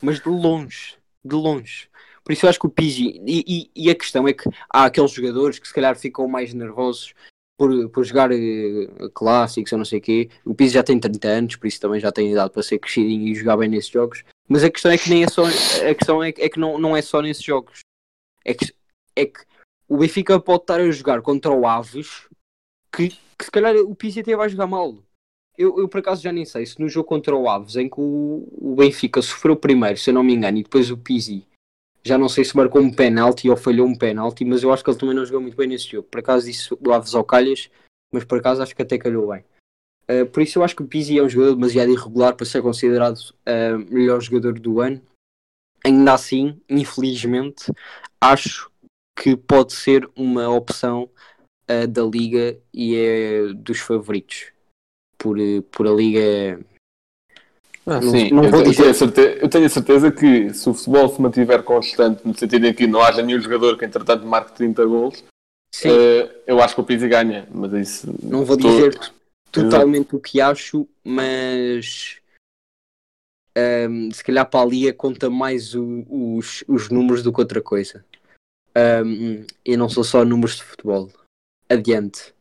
S4: Mas de longe. De longe. Por isso eu acho que o Pizzi. E, e, e a questão é que há aqueles jogadores que se calhar ficam mais nervosos por, por jogar eh, clássicos ou não sei o quê. O Pizzi já tem 30 anos, por isso também já tem idade para ser crescidinho e jogar bem nesses jogos. Mas a questão é que nem é só. A questão é, é que não, não é só nesses jogos. É que, é que o Benfica pode estar a jogar contra o Aves que, que se calhar o Pizzi até vai jogar mal. Eu, eu por acaso já nem sei se no jogo contra o Aves, em que o, o Benfica sofreu primeiro, se eu não me engano, e depois o Pizzi Já não sei se marcou um penalti ou falhou um penalti, mas eu acho que ele também não jogou muito bem nesse jogo. Por acaso disse Aves ao Calhas, mas por acaso acho que até calhou bem. Uh, por isso eu acho que o Pizzi é um jogador demasiado irregular para ser considerado uh, melhor jogador do ano. Ainda assim, infelizmente, acho que pode ser uma opção uh, da Liga e é dos favoritos. Por, por a Liga
S5: ah, sim,
S4: não
S5: eu, tenho a certeza, eu tenho a certeza que se o futebol se mantiver constante, no sentido em que não haja nenhum jogador que entretanto marque 30 gols, eh, eu acho que o Pizzi ganha. Mas isso
S4: não vou
S5: estou-
S4: dizer totalmente o que acho, mas ahm, se calhar para a Liga conta mais o- os, os números do que outra coisa. Ahm, e não são só números de futebol. Adiante.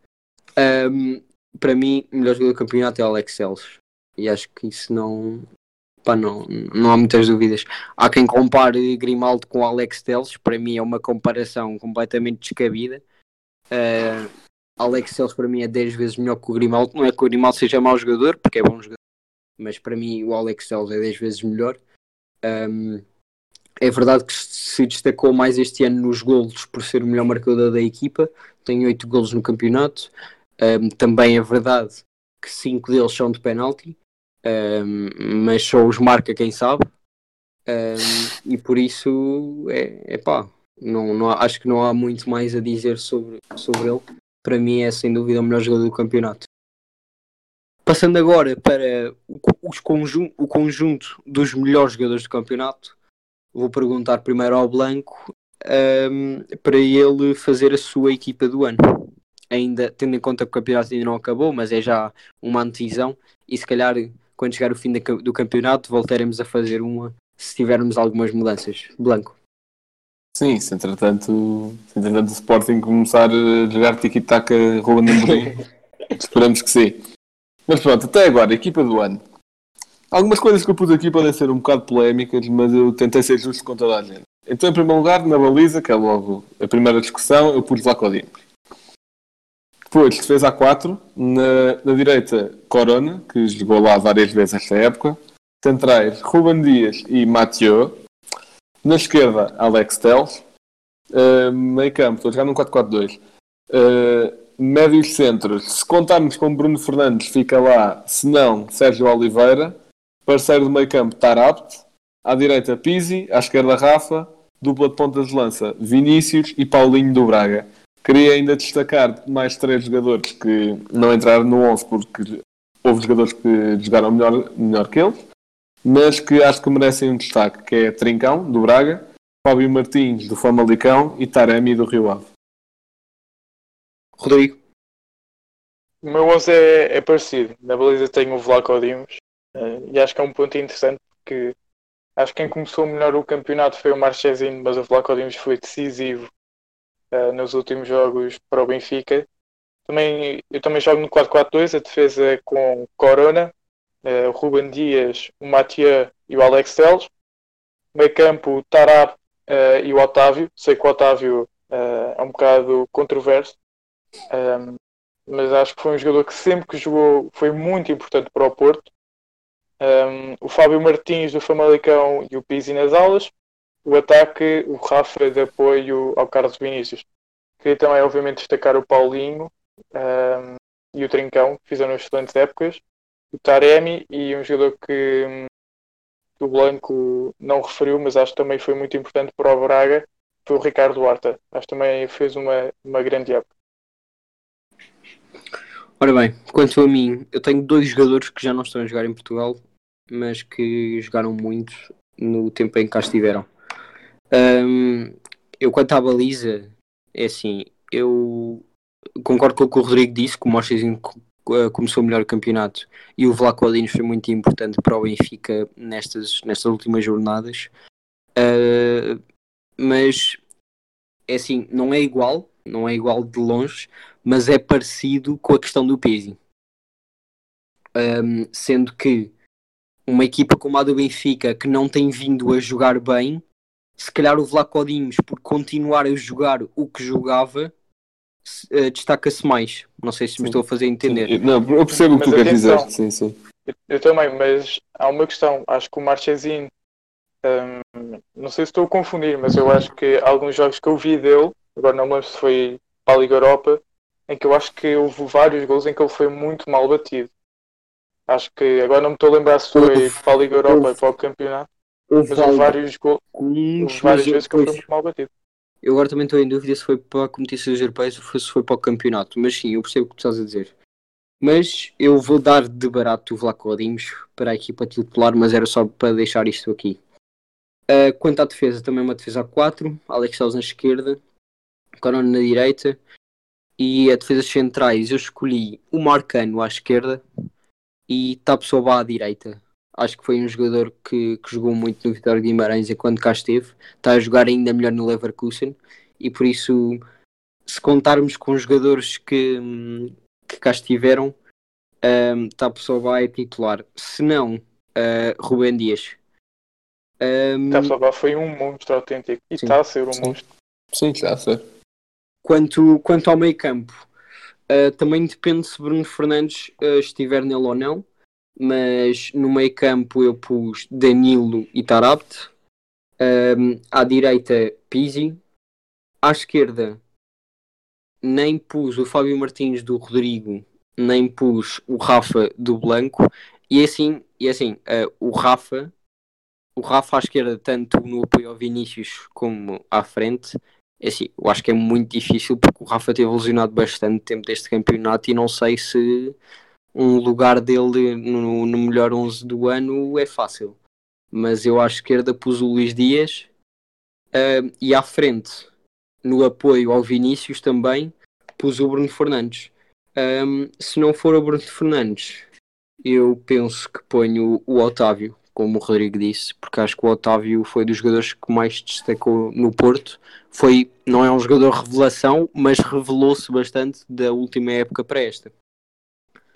S4: Ahm, para mim, o melhor jogador do campeonato é o Alex Celes. E acho que isso não. Pá, não, não há muitas dúvidas. Há quem compare Grimaldo com Alex Teles, para mim é uma comparação completamente descabida. Ah, Alex Celes para mim é 10 vezes melhor que o Grimaldo. Não é que o Grimaldo seja mau jogador, porque é bom jogador, mas para mim o Alex Celes é 10 vezes melhor. Ahm, é verdade que se destacou mais este ano nos golos por ser o melhor marcador da equipa, tem 8 golos no campeonato. Ahm, também é verdade que 5 deles são de penalti, ahm, mas só os marca quem sabe. Ahm, e por isso é, é pá, não, não há- acho que não há muito mais a dizer sobre, sobre ele. Para mim é sem dúvida o melhor jogador do campeonato. Passando agora para os conjun- o conjunto dos melhores jogadores do campeonato, vou perguntar primeiro ao Blanco ahm, para ele fazer a sua equipa do ano. Ainda tendo em conta que o campeonato ainda não acabou, mas é já uma antevisão, e se calhar quando chegar o fim do campeonato voltaremos a fazer uma se tivermos algumas mudanças. Blanco.
S5: Sim, se entretanto, se entretanto o Sporting começar a jogar tiki-taka Ruben Amorim, esperamos que sim. Mas pronto, até agora, equipa do ano. Algumas coisas que eu pus aqui podem ser um bocado polémicas, mas eu tentei ser justo com toda a gente. Então, em primeiro lugar, na baliza, que é logo a primeira discussão, eu pus Vlaco Dimos. Depois, defesa a 4, na, na direita, Corona, que jogou lá várias vezes esta época. Centrais, Ruben Dias e Mathieu. Na esquerda, Alex Telles. Uh, meio campo, estou a jogar num 4-4-2. Uh, médios centros, se contarmos com Bruno Fernandes, fica lá. Se não, Sérgio Oliveira. Parceiro do meio campo, Tarabt. À direita, Pizzi. À esquerda, Rafa. Dupla de pontas de lança, Vinícius e Paulinho do Braga. Queria ainda destacar mais três jogadores que não entraram no 11 porque houve jogadores que jogaram melhor, melhor que eles, mas que acho que merecem um destaque, que é Trincão, do Braga, Fábio Martins, do Famalicão e Taremi, do Rio Ave.
S4: Rodrigo.
S6: O meu 11 é, é parecido. Na baliza tenho o Vlaco Dimos eh, e acho que é um ponto interessante porque acho que quem começou melhor o campeonato foi o Marchezinho, mas o Vlaco Dimos foi decisivo eh, nos últimos jogos para o Benfica. Também, eu também jogo no 4-4-2, a defesa é com Corona, eh, o Ruben Dias, o e o Alex Telles. Meio campo, o Tarap eh, e o Otávio. Sei que o Otávio eh, é um bocado controverso. Um, mas acho que foi um jogador que sempre que jogou foi muito importante para o Porto. Um, o Fábio Martins do Famalicão e o Pizzi nas aulas. O ataque, o Rafa de apoio ao Carlos Vinícius. Queria também, obviamente, destacar o Paulinho um, e o Trincão, que fizeram excelentes épocas. O Taremi e um jogador que o Blanco não referiu, mas acho que também foi muito importante para o Braga, foi o Ricardo Horta. Acho que também fez uma, uma grande época.
S4: Ora bem, quanto a mim, eu tenho dois jogadores que já não estão a jogar em Portugal, mas que jogaram muito no tempo em que cá estiveram. Ahm, eu, quanto à baliza, é assim, eu concordo com o que o Rodrigo disse, que o Mochezinho começou melhor o campeonato e o Vlaco Alinos foi muito importante para o Benfica nestas, nestas últimas jornadas. Ah, mas, é assim, não é igual, não é igual de longe, mas é parecido com a questão do Pizzi. Um, sendo que uma equipa como a do Benfica que não tem vindo a jogar bem, se calhar o Vlaco Dimos, por continuar a jogar o que jogava, eh, destaca-se mais. Não sei se me
S5: Sim.
S4: estou a fazer entender.
S5: Sim, Não, eu percebo o que
S6: Mas
S5: tu queres dizer. Sim, sim.
S6: Eu, eu também, mas há uma questão. Acho que o Marchezinho Um, não sei se estou a confundir, mas eu acho que alguns jogos que eu vi dele, agora não me lembro se foi para a Liga Europa, em que eu acho que houve vários gols em que ele foi muito mal batido. Acho que agora não me estou a lembrar se foi para a Liga Europa ou para o campeonato,
S4: Houve
S6: mas houve vários, gols, várias vezes que ele foi muito mal batido.
S4: Eu agora também estou em dúvida se foi para competições europeias ou se foi para o campeonato, mas sim, eu percebo o que tu estás a dizer. Mas eu vou dar de barato o Vlaco Dimos para a equipa titular, mas era só para deixar isto aqui. Ah, quanto à defesa, também uma defesa a 4, Alex Telles na esquerda, Corona na direita e a defesa centrais eu escolhi o Marcano à esquerda e Tapsoba à direita. Acho que foi um jogador que, que jogou muito no Vitória de Guimarães enquanto cá esteve. Está a jogar ainda melhor no Leverkusen e por isso, se contarmos com os jogadores que, que cá estiveram, um, Tapsoba é titular. Se não, uh, Rubem Dias. Um,
S6: Tapsoba foi um monstro autêntico e está a ser um
S5: Sim.
S6: monstro.
S5: Sim, está a ser.
S4: Quanto, quanto ao meio campo, uh, também depende se Bruno Fernandes uh, estiver nele ou não, mas no meio campo eu pus Danilo e Tarabt, Um, à direita Pizzi, à esquerda nem pus o Fábio Martins do Rodrigo, nem pus o Rafa do Blanco, e assim, e assim uh, o Rafa, o Rafa à esquerda, tanto no apoio ao Vinícius como à frente, é assim, eu acho que é muito difícil porque o Rafa teve lesionado bastante tempo deste campeonato e não sei se um lugar dele no, no melhor 11 do ano é fácil. Mas eu à esquerda pus o Luís Dias ah, e à frente, no apoio ao Vinícius também, pus o Bruno Fernandes. Ahm, se não for o Bruno Fernandes, eu penso que ponho o Otávio, como o Rodrigo disse, porque acho que o Otávio foi dos jogadores que mais destacou no Porto foi, não é um jogador revelação, mas revelou-se bastante da última época para esta.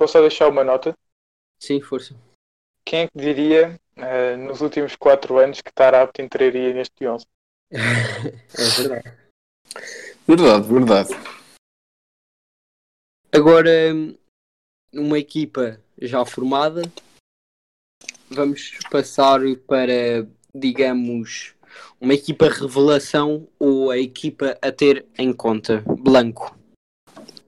S6: Posso só deixar uma nota?
S4: Sim, força.
S6: Quem é que diria eh, nos últimos 4 anos que Tarapto entraria neste 11?
S4: É verdade.
S5: Verdade, verdade.
S4: Agora, uma equipa já formada, vamos passar para, digamos, uma equipa revelação ou a equipa a ter em conta, Blanco.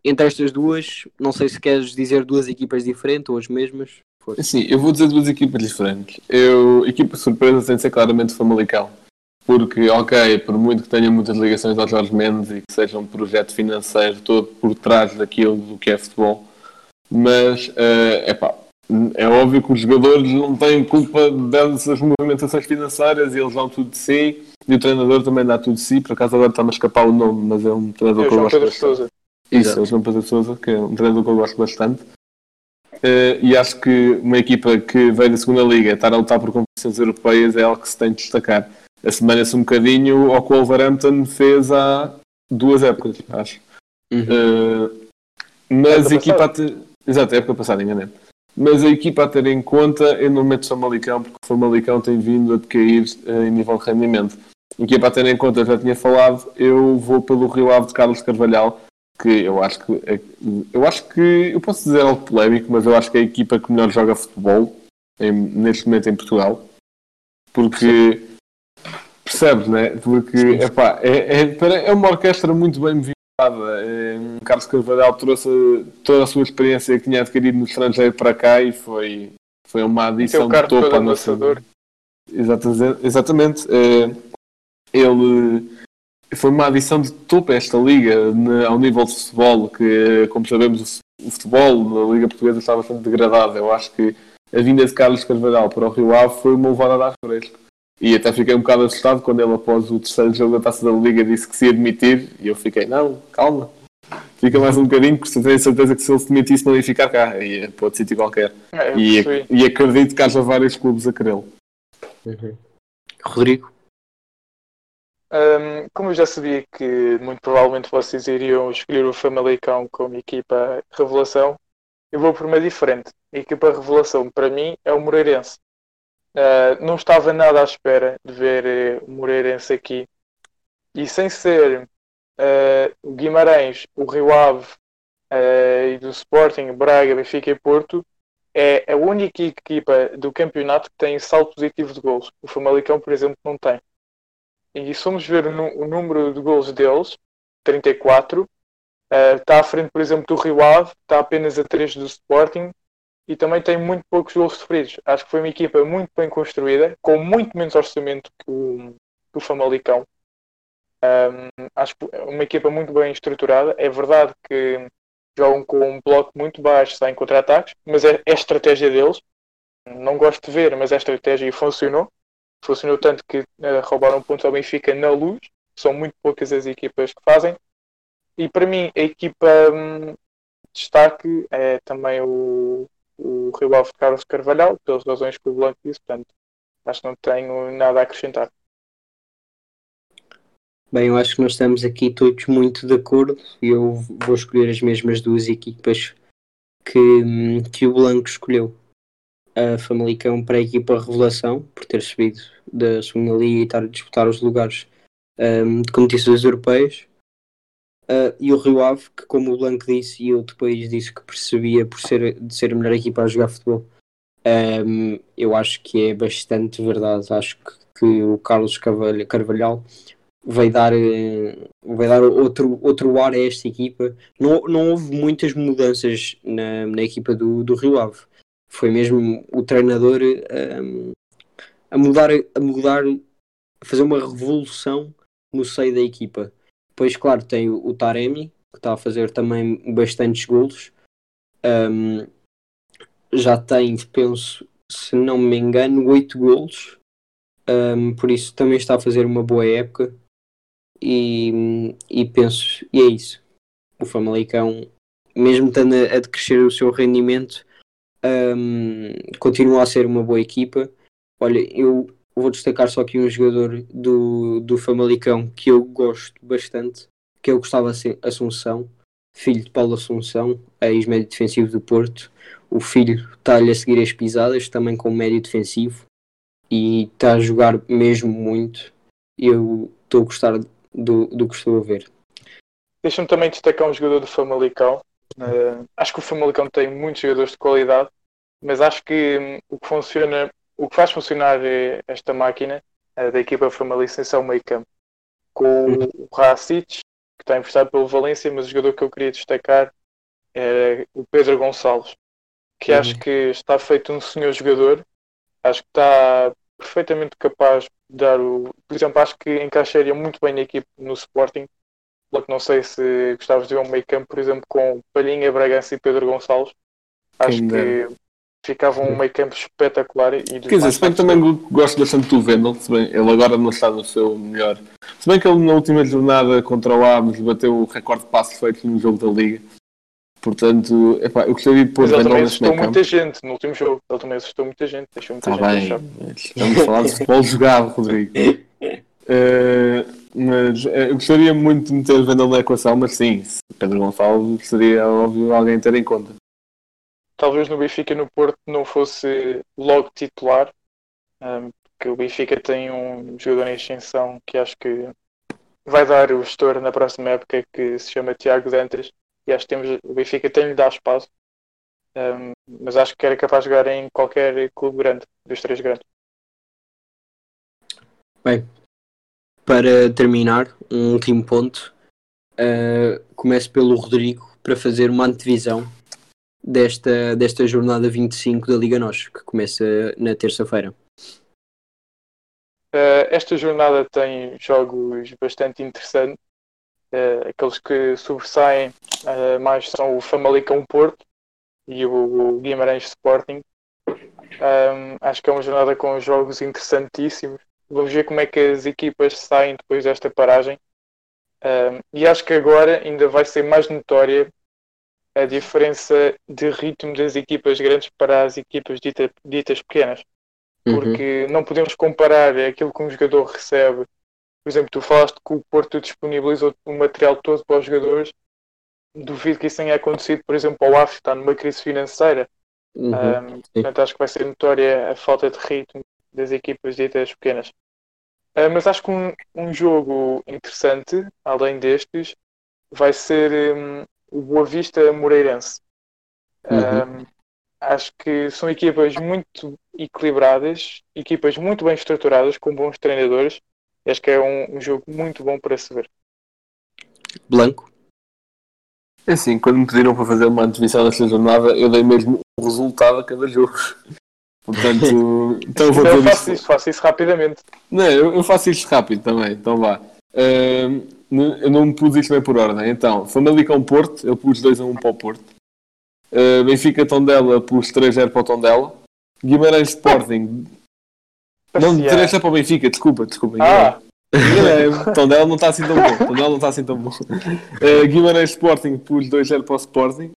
S4: Entre estas duas, não sei se queres dizer duas equipas diferentes ou as mesmas. Força.
S5: Sim, eu vou dizer duas equipas diferentes. Eu, a equipa surpresa tem de ser claramente o Famalicão. Porque, ok, por muito que tenha muitas ligações aos Jorge Mendes e que seja um projeto financeiro todo por trás daquilo do que é futebol, mas, é epá, é óbvio que os jogadores não têm culpa dessas movimentações financeiras e eles dão tudo de si e o treinador também dá tudo de si. Por acaso agora está-me a escapar o nome, mas é um treinador
S6: Eu,
S5: que eu gosto. Isso, é o João Pedro Sousa, que é um treinador que eu gosto bastante. Eh, e acho que uma equipa que veio da segunda liga estar a lutar por competições europeias é algo que se tem de destacar. Assemelha-se um bocadinho ao que o Wolverhampton fez há duas épocas, acho.
S4: Uhum.
S5: Eh, mas a equipa a ter... Exato, a época passada, enganei Mas a equipa a ter em conta, eu não meto só o Malicão, porque o Famalicão tem vindo a decair eh, em nível de rendimento. A equipa a ter em conta, já tinha falado, eu vou pelo Rio Ave de Carlos Carvalhal, que eu acho que é- eu acho que eu posso dizer algo polémico, mas eu acho que é a equipa que melhor joga futebol em- neste momento em Portugal. Porque percebes, né? Porque epá, é, é, para- é uma orquestra muito bem movimentada. É, Carlos Carvalhal trouxe toda a sua experiência que tinha adquirido no estrangeiro para cá e foi, foi uma
S6: Tem
S5: adição de topo à nossa. Exatamente. exatamente. Eh, ele foi uma adição de topo a esta liga ao nível de futebol, que, como sabemos, o futebol na Liga Portuguesa está bastante degradado. Eu acho que a vinda de Carlos Carvalhal para o Rio Ave foi uma levada às orelhas. E até fiquei um bocado assustado quando ele, após o terceiro jogo da taça da Liga, disse que se ia demitir. E eu fiquei, não, calma, fica mais um bocadinho, porque tenho certeza que se ele se demitisse, não ia ficar cá, ia para outro sítio qualquer.
S6: É,
S5: E, e acredito que haja vários clubes a querê-lo.
S4: Rodrigo?
S6: Hum, como eu já sabia que muito provavelmente vocês iriam escolher o Famalicão como equipa revelação, eu vou por uma diferente. A equipa revelação para mim é o Moreirense. Ah, não estava nada à espera de ver eh, o Moreirense aqui. E sem ser ah, o Guimarães, o Rio Ave ah, e do Sporting, Braga, Benfica e Porto, é a única equipa do campeonato que tem salto positivo de gols. O Famalicão, por exemplo, não tem. E se formos ver o, número de gols deles, 34, eh, está à frente, por exemplo, do Rio Ave, está apenas a 3 do Sporting e também tem muito poucos gols sofridos. Acho que foi uma equipa muito bem construída, com muito menos orçamento que o, que o Famalicão. Ahm, acho que é uma equipa muito bem estruturada. É verdade que jogam com um bloco muito baixo, saem contra-ataques, mas é, é a estratégia deles. Não gosto de ver, mas a estratégia funcionou. Funcionou tanto que eh, roubaram pontos ao Benfica na luz. São muito poucas as equipas que fazem. E para mim, a equipa de destaque é também o, o Ave de Carlos Carvalhal, pelas razões que o Blanco disse. Portanto, acho que não tenho nada a acrescentar.
S4: Bem, eu acho que nós estamos aqui todos muito de acordo eu vou escolher as mesmas duas equipas que, hum, que o Blanco escolheu. A Famalicão para a equipa Revelação, por ter subido da segunda liga e estar a disputar os lugares hum, de competições europeias. Ah, e o Rio Ave, que como o Blanco disse e eu depois disse que percebia por ser, de ser a melhor equipa a jogar futebol, hum, eu acho que é bastante verdade. Acho que, que o Carlos Carvalhal vai dar, eh, vai dar outro, outro ar a esta equipa. Não, não houve muitas mudanças na, na equipa do, do Rio Ave. Foi mesmo o treinador ehm, a mudar, a mudar, a fazer uma revolução no seio da equipa. Depois, claro, tem o, o Taremi, que está a fazer também bastantes golos. Ehm, já tem, penso, se não me engano, oito golos. Ehm, por isso também está a fazer uma boa época e, e penso, e é isso. O Famalicão, mesmo estando a, a decrescer o seu rendimento, hum, continua a ser uma boa equipa. Olha, eu vou destacar só aqui um jogador do, do Famalicão que eu gosto bastante, que é o Gustavo Assun- Assunção, filho de Paulo Assunção, ex-médio defensivo do Porto. O filho está-lhe a seguir as pisadas, também como médio defensivo, e está a jogar mesmo muito. Eu estou a gostar do, do que estou a ver.
S6: Deixa-me também destacar um jogador do Famalicão. Eh, acho que o Famalicão tem muitos jogadores de qualidade, mas acho que hum, o que funciona, o que faz funcionar eh, esta máquina da equipa famalicense é o meio campo. Com o Racic, que está emprestado pelo Valência, mas o jogador que eu queria destacar é o Pedro Gonçalves, que
S4: Uhum.
S6: acho que está feito um senhor jogador, acho que está perfeitamente capaz de dar o. Por exemplo, acho que encaixaria muito bem na equipe no Sporting. Logo, não sei se gostavas de ver um meio campo, por exemplo, com Palhinha, Bragança e Pedro Gonçalves. Acho
S5: Quem
S6: que
S5: dera.
S6: Ficava um meio campo espetacular. E
S5: Quer dizer, se bem que também gosto bastante do Vendel, se bem ele agora não está no seu melhor. Se bem que ele na última jornada contra o Aves bateu o recorde de passos feitos no jogo da Liga. Portanto, epá, eu gostaria de pôr Vendel
S6: também
S5: neste
S6: assustou
S5: meio campo.
S6: muita gente no último jogo. Ele também assustou muita gente, deixou muita
S5: Está
S6: gente
S5: bem, estamos a falar de futebol jogado, Rodrigo. Eh, mas eh, eu gostaria muito de meter Vendel na equação, mas sim, Pedro Gonçalves seria óbvio alguém ter em conta.
S6: Talvez no Benfica no Porto não fosse logo titular, um, porque o Benfica tem um jogador em extensão que acho que vai dar o gestor na próxima época que se chama Tiago Dantas e acho que temos, o Benfica tem lhe dar espaço, um, mas acho que era capaz de jogar em qualquer clube grande, dos três grandes.
S4: Para terminar, um último ponto. Uh, começo pelo Rodrigo para fazer uma antevisão desta, desta jornada 25 da Liga Nós, que começa na terça-feira.
S6: Uh, esta jornada tem jogos bastante interessantes. Uh, aqueles que sobressaem uh, mais são o Famalicão Porto e o Guimarães Sporting. Um, acho que é uma jornada com jogos interessantíssimos. Vamos ver como é que as equipas saem depois desta paragem. Um, e acho que agora ainda vai ser mais notória a diferença de ritmo das equipas grandes para as equipas dita, ditas pequenas
S4: Uhum.
S6: porque não podemos comparar aquilo que um jogador recebe. Por exemplo, tu falaste que o Porto disponibilizou o material todo para os jogadores. Duvido que isso tenha acontecido, por exemplo, ao AF, está numa crise financeira.
S4: Uhum.
S6: Um, portanto, acho que vai ser notória a falta de ritmo das equipas ditas pequenas. Uh, mas acho que um, um jogo interessante, além destes, vai ser um, o Boa Vista Moreirense.
S4: Uhum.
S6: Um, acho que são equipas muito equilibradas, equipas muito bem estruturadas, com bons treinadores. Acho que é um, um jogo muito bom para se ver.
S4: Blanco.
S5: É assim, quando me pediram para fazer uma antevisão desta jornada, eu dei mesmo o resultado a cada jogo. Portanto, então eu vou
S6: eu faço isso, faço isso rapidamente.
S5: Não, eu, eu faço isto rápido também, então vá. Eu não me pus isto bem por ordem. Então, Famalicão Porto, eu pus 2 a 1 para o Porto. Ah, Benfica Tondela, pus 3 a 0 para o Tondela. Guimarães Sporting. Não,
S6: Passear.
S5: 3 a 0 para o Benfica, desculpa, desculpa.
S6: Ah,
S5: enganei-me. Tondela não está assim tão bom. Tondela não está assim tão bom. Ah, Guimarães Sporting, pus 2 a 0 para o Sporting.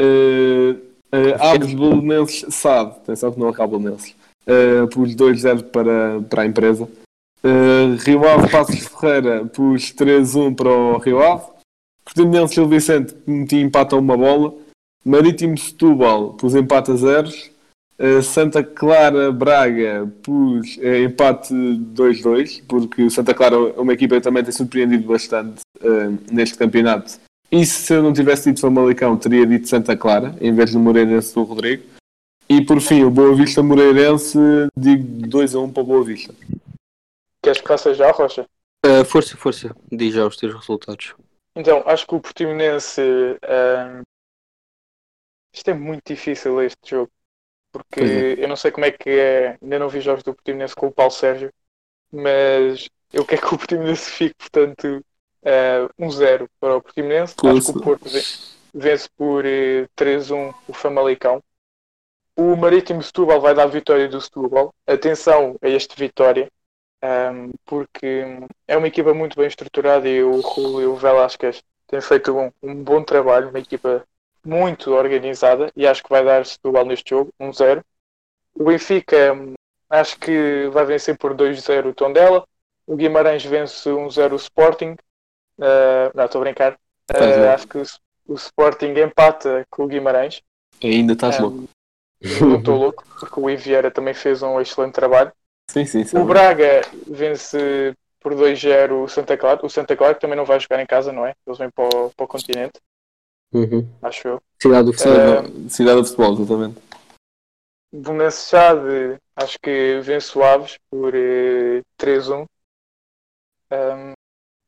S5: Ah, ah, Aves Belenenses SAD, atenção que não acaba Belenenses. Uh, pus 2-0 para, para a empresa. Uh, Rio Ave Passos Ferreira pus 3-1 para o Rio Ave. Portimonense Gil Vicente meti empate a uma bola. Marítimo Setúbal pus empate a zeros. Uh, Santa Clara Braga pus uh, empate 2-2, porque Santa Clara é uma equipa que também tem surpreendido bastante neste campeonato. E se eu não tivesse dito Famalicão, teria dito Santa Clara, em vez do Moreirense do Rodrigo. E por fim, o Boa Vista Moreirense, digo 2 a 1 para o Boa Vista.
S6: Queres que faça já, Rocha?
S4: Ah, força, força. Diz já os teus resultados.
S6: Então, acho que o Portimonense. ahm, Isto é muito difícil este jogo. Porque
S5: é.
S6: eu não sei como é que é. Ainda não vi jogos do Portimonense com o Paulo Sérgio. Mas eu quero que o Portimonense fique, portanto, ah, 1-0 para o Portimonense. Acho que o. Porto ve- vence por eh, 3-1 o Famalicão. O Marítimo Setúbal vai dar a vitória do Setúbal. Atenção a este vitória. Ahm, porque é uma equipa muito bem estruturada e o Julio Velasquez tem feito um, um bom trabalho, uma equipa muito organizada e acho que vai dar Setúbal neste jogo, 1-0. O Benfica acho que vai vencer por 2-0 o Tondela. O Guimarães vence 1-0 o Sporting. Ah, não, estou a brincar.
S5: Louco.
S6: acho que o, o Sporting empata com o Guimarães.
S5: Ainda estás
S6: Ah,
S5: louco.
S6: Não estou louco, porque o Iviera também fez um excelente trabalho.
S5: Sim, sim, sim.
S6: O Braga vence por 2-0 o Santa Clara. O Santa Clara que também não vai jogar em casa, não é? Eles vêm para o, para o continente,
S4: Uhum.
S6: acho eu.
S4: Cidade do Futebol.
S6: Ah,
S5: Cidade do Futebol, exatamente.
S6: Belenenses acho que vence o Aves por eh, 3-1. Um,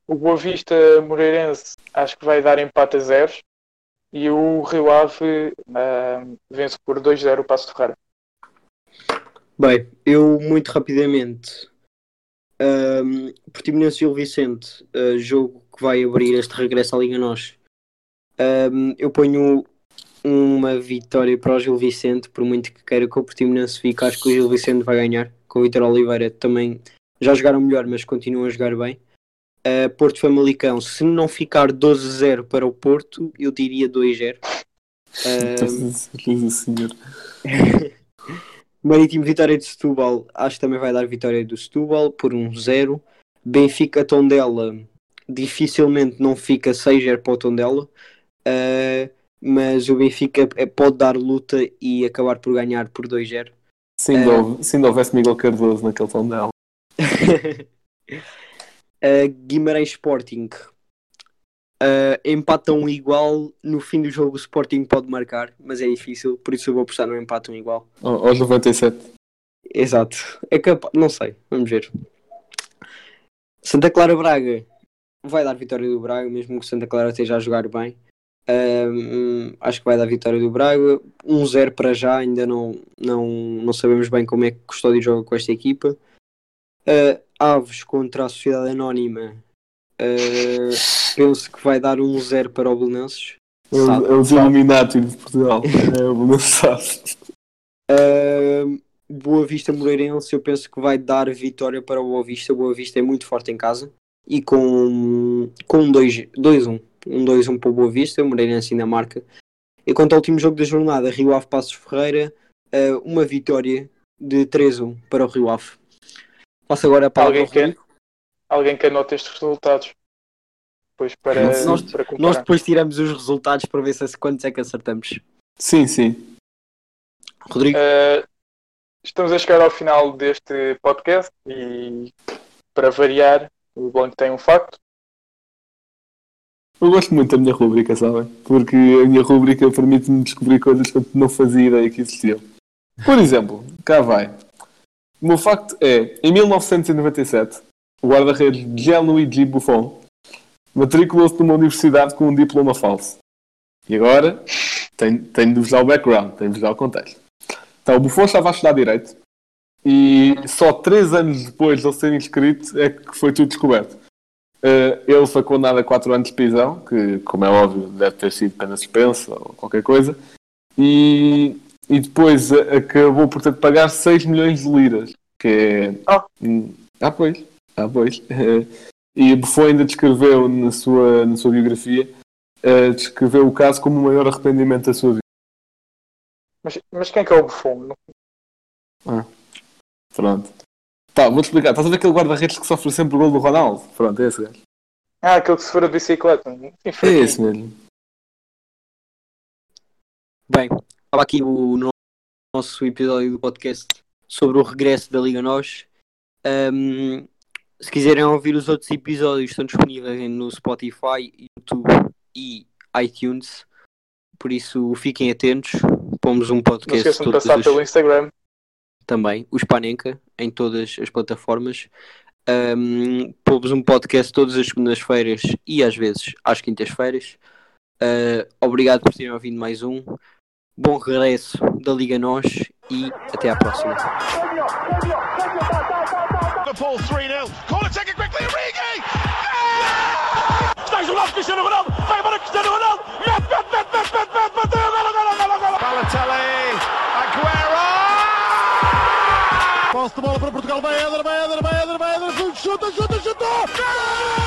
S6: o Boa Vista Moreirense acho que vai dar empate a zeros. E o Rio Ave ahm, vence por 2-0 o Passo Ferreira.
S4: Bem, eu muito rapidamente. Um, Portimonense Gil Vicente, uh, jogo que vai abrir este regresso à Liga Nós. Um, eu ponho uma vitória para o Gil Vicente, por muito que queira que o Portimonense fique, acho que o Gil Vicente vai ganhar. Com o Vitor Oliveira também já jogaram melhor, mas continuam a jogar bem. Uh, Porto Famalicão, se não ficar 12-0 para o Porto, eu diria 2-0. Um,
S5: Nossa Senhor.
S4: Marítimo Vitória de Setúbal, acho que também vai dar vitória do Setúbal por um 0. Benfica Tondela, dificilmente não fica 6-0 para o Tondela, uh, mas o Benfica eh, pode dar luta e acabar por ganhar por 2-0.
S5: Se ainda, houve- se ainda houvesse Miguel Cardoso naquele tom dela.
S4: Uh, Guimarães Sporting uh, empatam igual. No fim do jogo, o Sporting pode marcar, mas é difícil, por isso eu vou apostar no empate um igual.
S5: Ao- Aos 97.
S4: Exato. É capaz, não sei, vamos ver. Santa Clara Braga vai dar vitória do Braga, mesmo que Santa Clara esteja a jogar bem. Ahm, acho que vai dar vitória do Braga. 1-0 para já, ainda não, não, não sabemos bem como é que Custódio joga com esta equipa. Ah, Aves contra a Sociedade Anónima. Ah, penso que vai dar 1-0 para o Belenenses.
S5: É o- Illuminati de Portugal. É o Belençado.
S4: Uh, Boa Vista Moreirense, eu penso que vai dar vitória para o Boa Vista. O Boa Vista é muito forte em casa e com, com um 2-1. Um 2-1 para o Boa Vista, o Moreirense ainda marca. E quanto ao último jogo da jornada, Rio Ave Passos Ferreira, uh, uma vitória de 3-1 para o Rio Ave. Passo agora a palavra
S6: Alguém quer? Alguém que anote estes resultados. Depois para,
S5: Nós-
S6: para.
S4: Nós depois tiramos os resultados para ver se, quantos é que acertamos.
S5: Sim, sim.
S4: Rodrigo,
S6: Uh, estamos a chegar ao final deste podcast e para variar, o Blanco tem um facto.
S5: Eu gosto muito da minha rubrica, sabem? Porque a minha rubrica permite-me descobrir coisas que eu não fazia ideia que existiam. Por exemplo, cá vai. O meu facto é, em 1997, o guarda-redes Gianluigi Buffon matriculou-se numa universidade com um diploma falso. E agora, tenho, tenho de vos dar o background, tenho de vos dar o contexto. Então, o Buffon estava a estudar Direito e só três anos depois de ele ser inscrito é que foi tudo descoberto. Uh, ele foi condenado a 4 anos de prisão, que, como é óbvio, deve ter sido pena suspensa ou qualquer coisa, e, e depois uh, acabou por ter de pagar 6 milhões de liras, que é.
S6: Ah.
S5: ah, pois. Ah, pois. e Buffon ainda descreveu na sua, na sua biografia, uh, descreveu o caso como o maior arrependimento da sua vida.
S6: Mas, mas quem é que é o Buffon?
S5: Ah, pronto. Pá, vou-te explicar. Estás a ver aquele guarda-redes que sofre sempre o gol do Ronaldo? Pronto, é esse gajo.
S6: Ah, aquele que se for a bicicleta.
S5: É esse mesmo.
S4: Bem, estava aqui o nosso episódio do podcast sobre o regresso da Liga Nós. Um, se quiserem ouvir os outros episódios, estão disponíveis no Spotify, YouTube e iTunes. Por isso, fiquem atentos. Pomos um podcast.
S6: Não esqueçam de passar os... pelo Instagram.
S4: Também, o Spanenka, em todas as plataformas. Um, pomos um podcast todas as segundas-feiras e às vezes às quintas-feiras. Uh, obrigado por terem ouvido mais um. Bom regresso da Liga Nós e até à próxima.
S1: Liverpool 3-0. Corner taken quickly, Origi!
S2: Está isolado Cristiano Ronaldo, vai embora Cristiano Ronaldo, mete, mete, mete, mete, mete, mete, bateu, golo, golo, golo, golo.
S1: Balotelli, Aguero!
S3: Posse de bola para Portugal, vai Eder, vai Eder, vai Eder, vai Eder, chuta, chuta, chuta! Gol!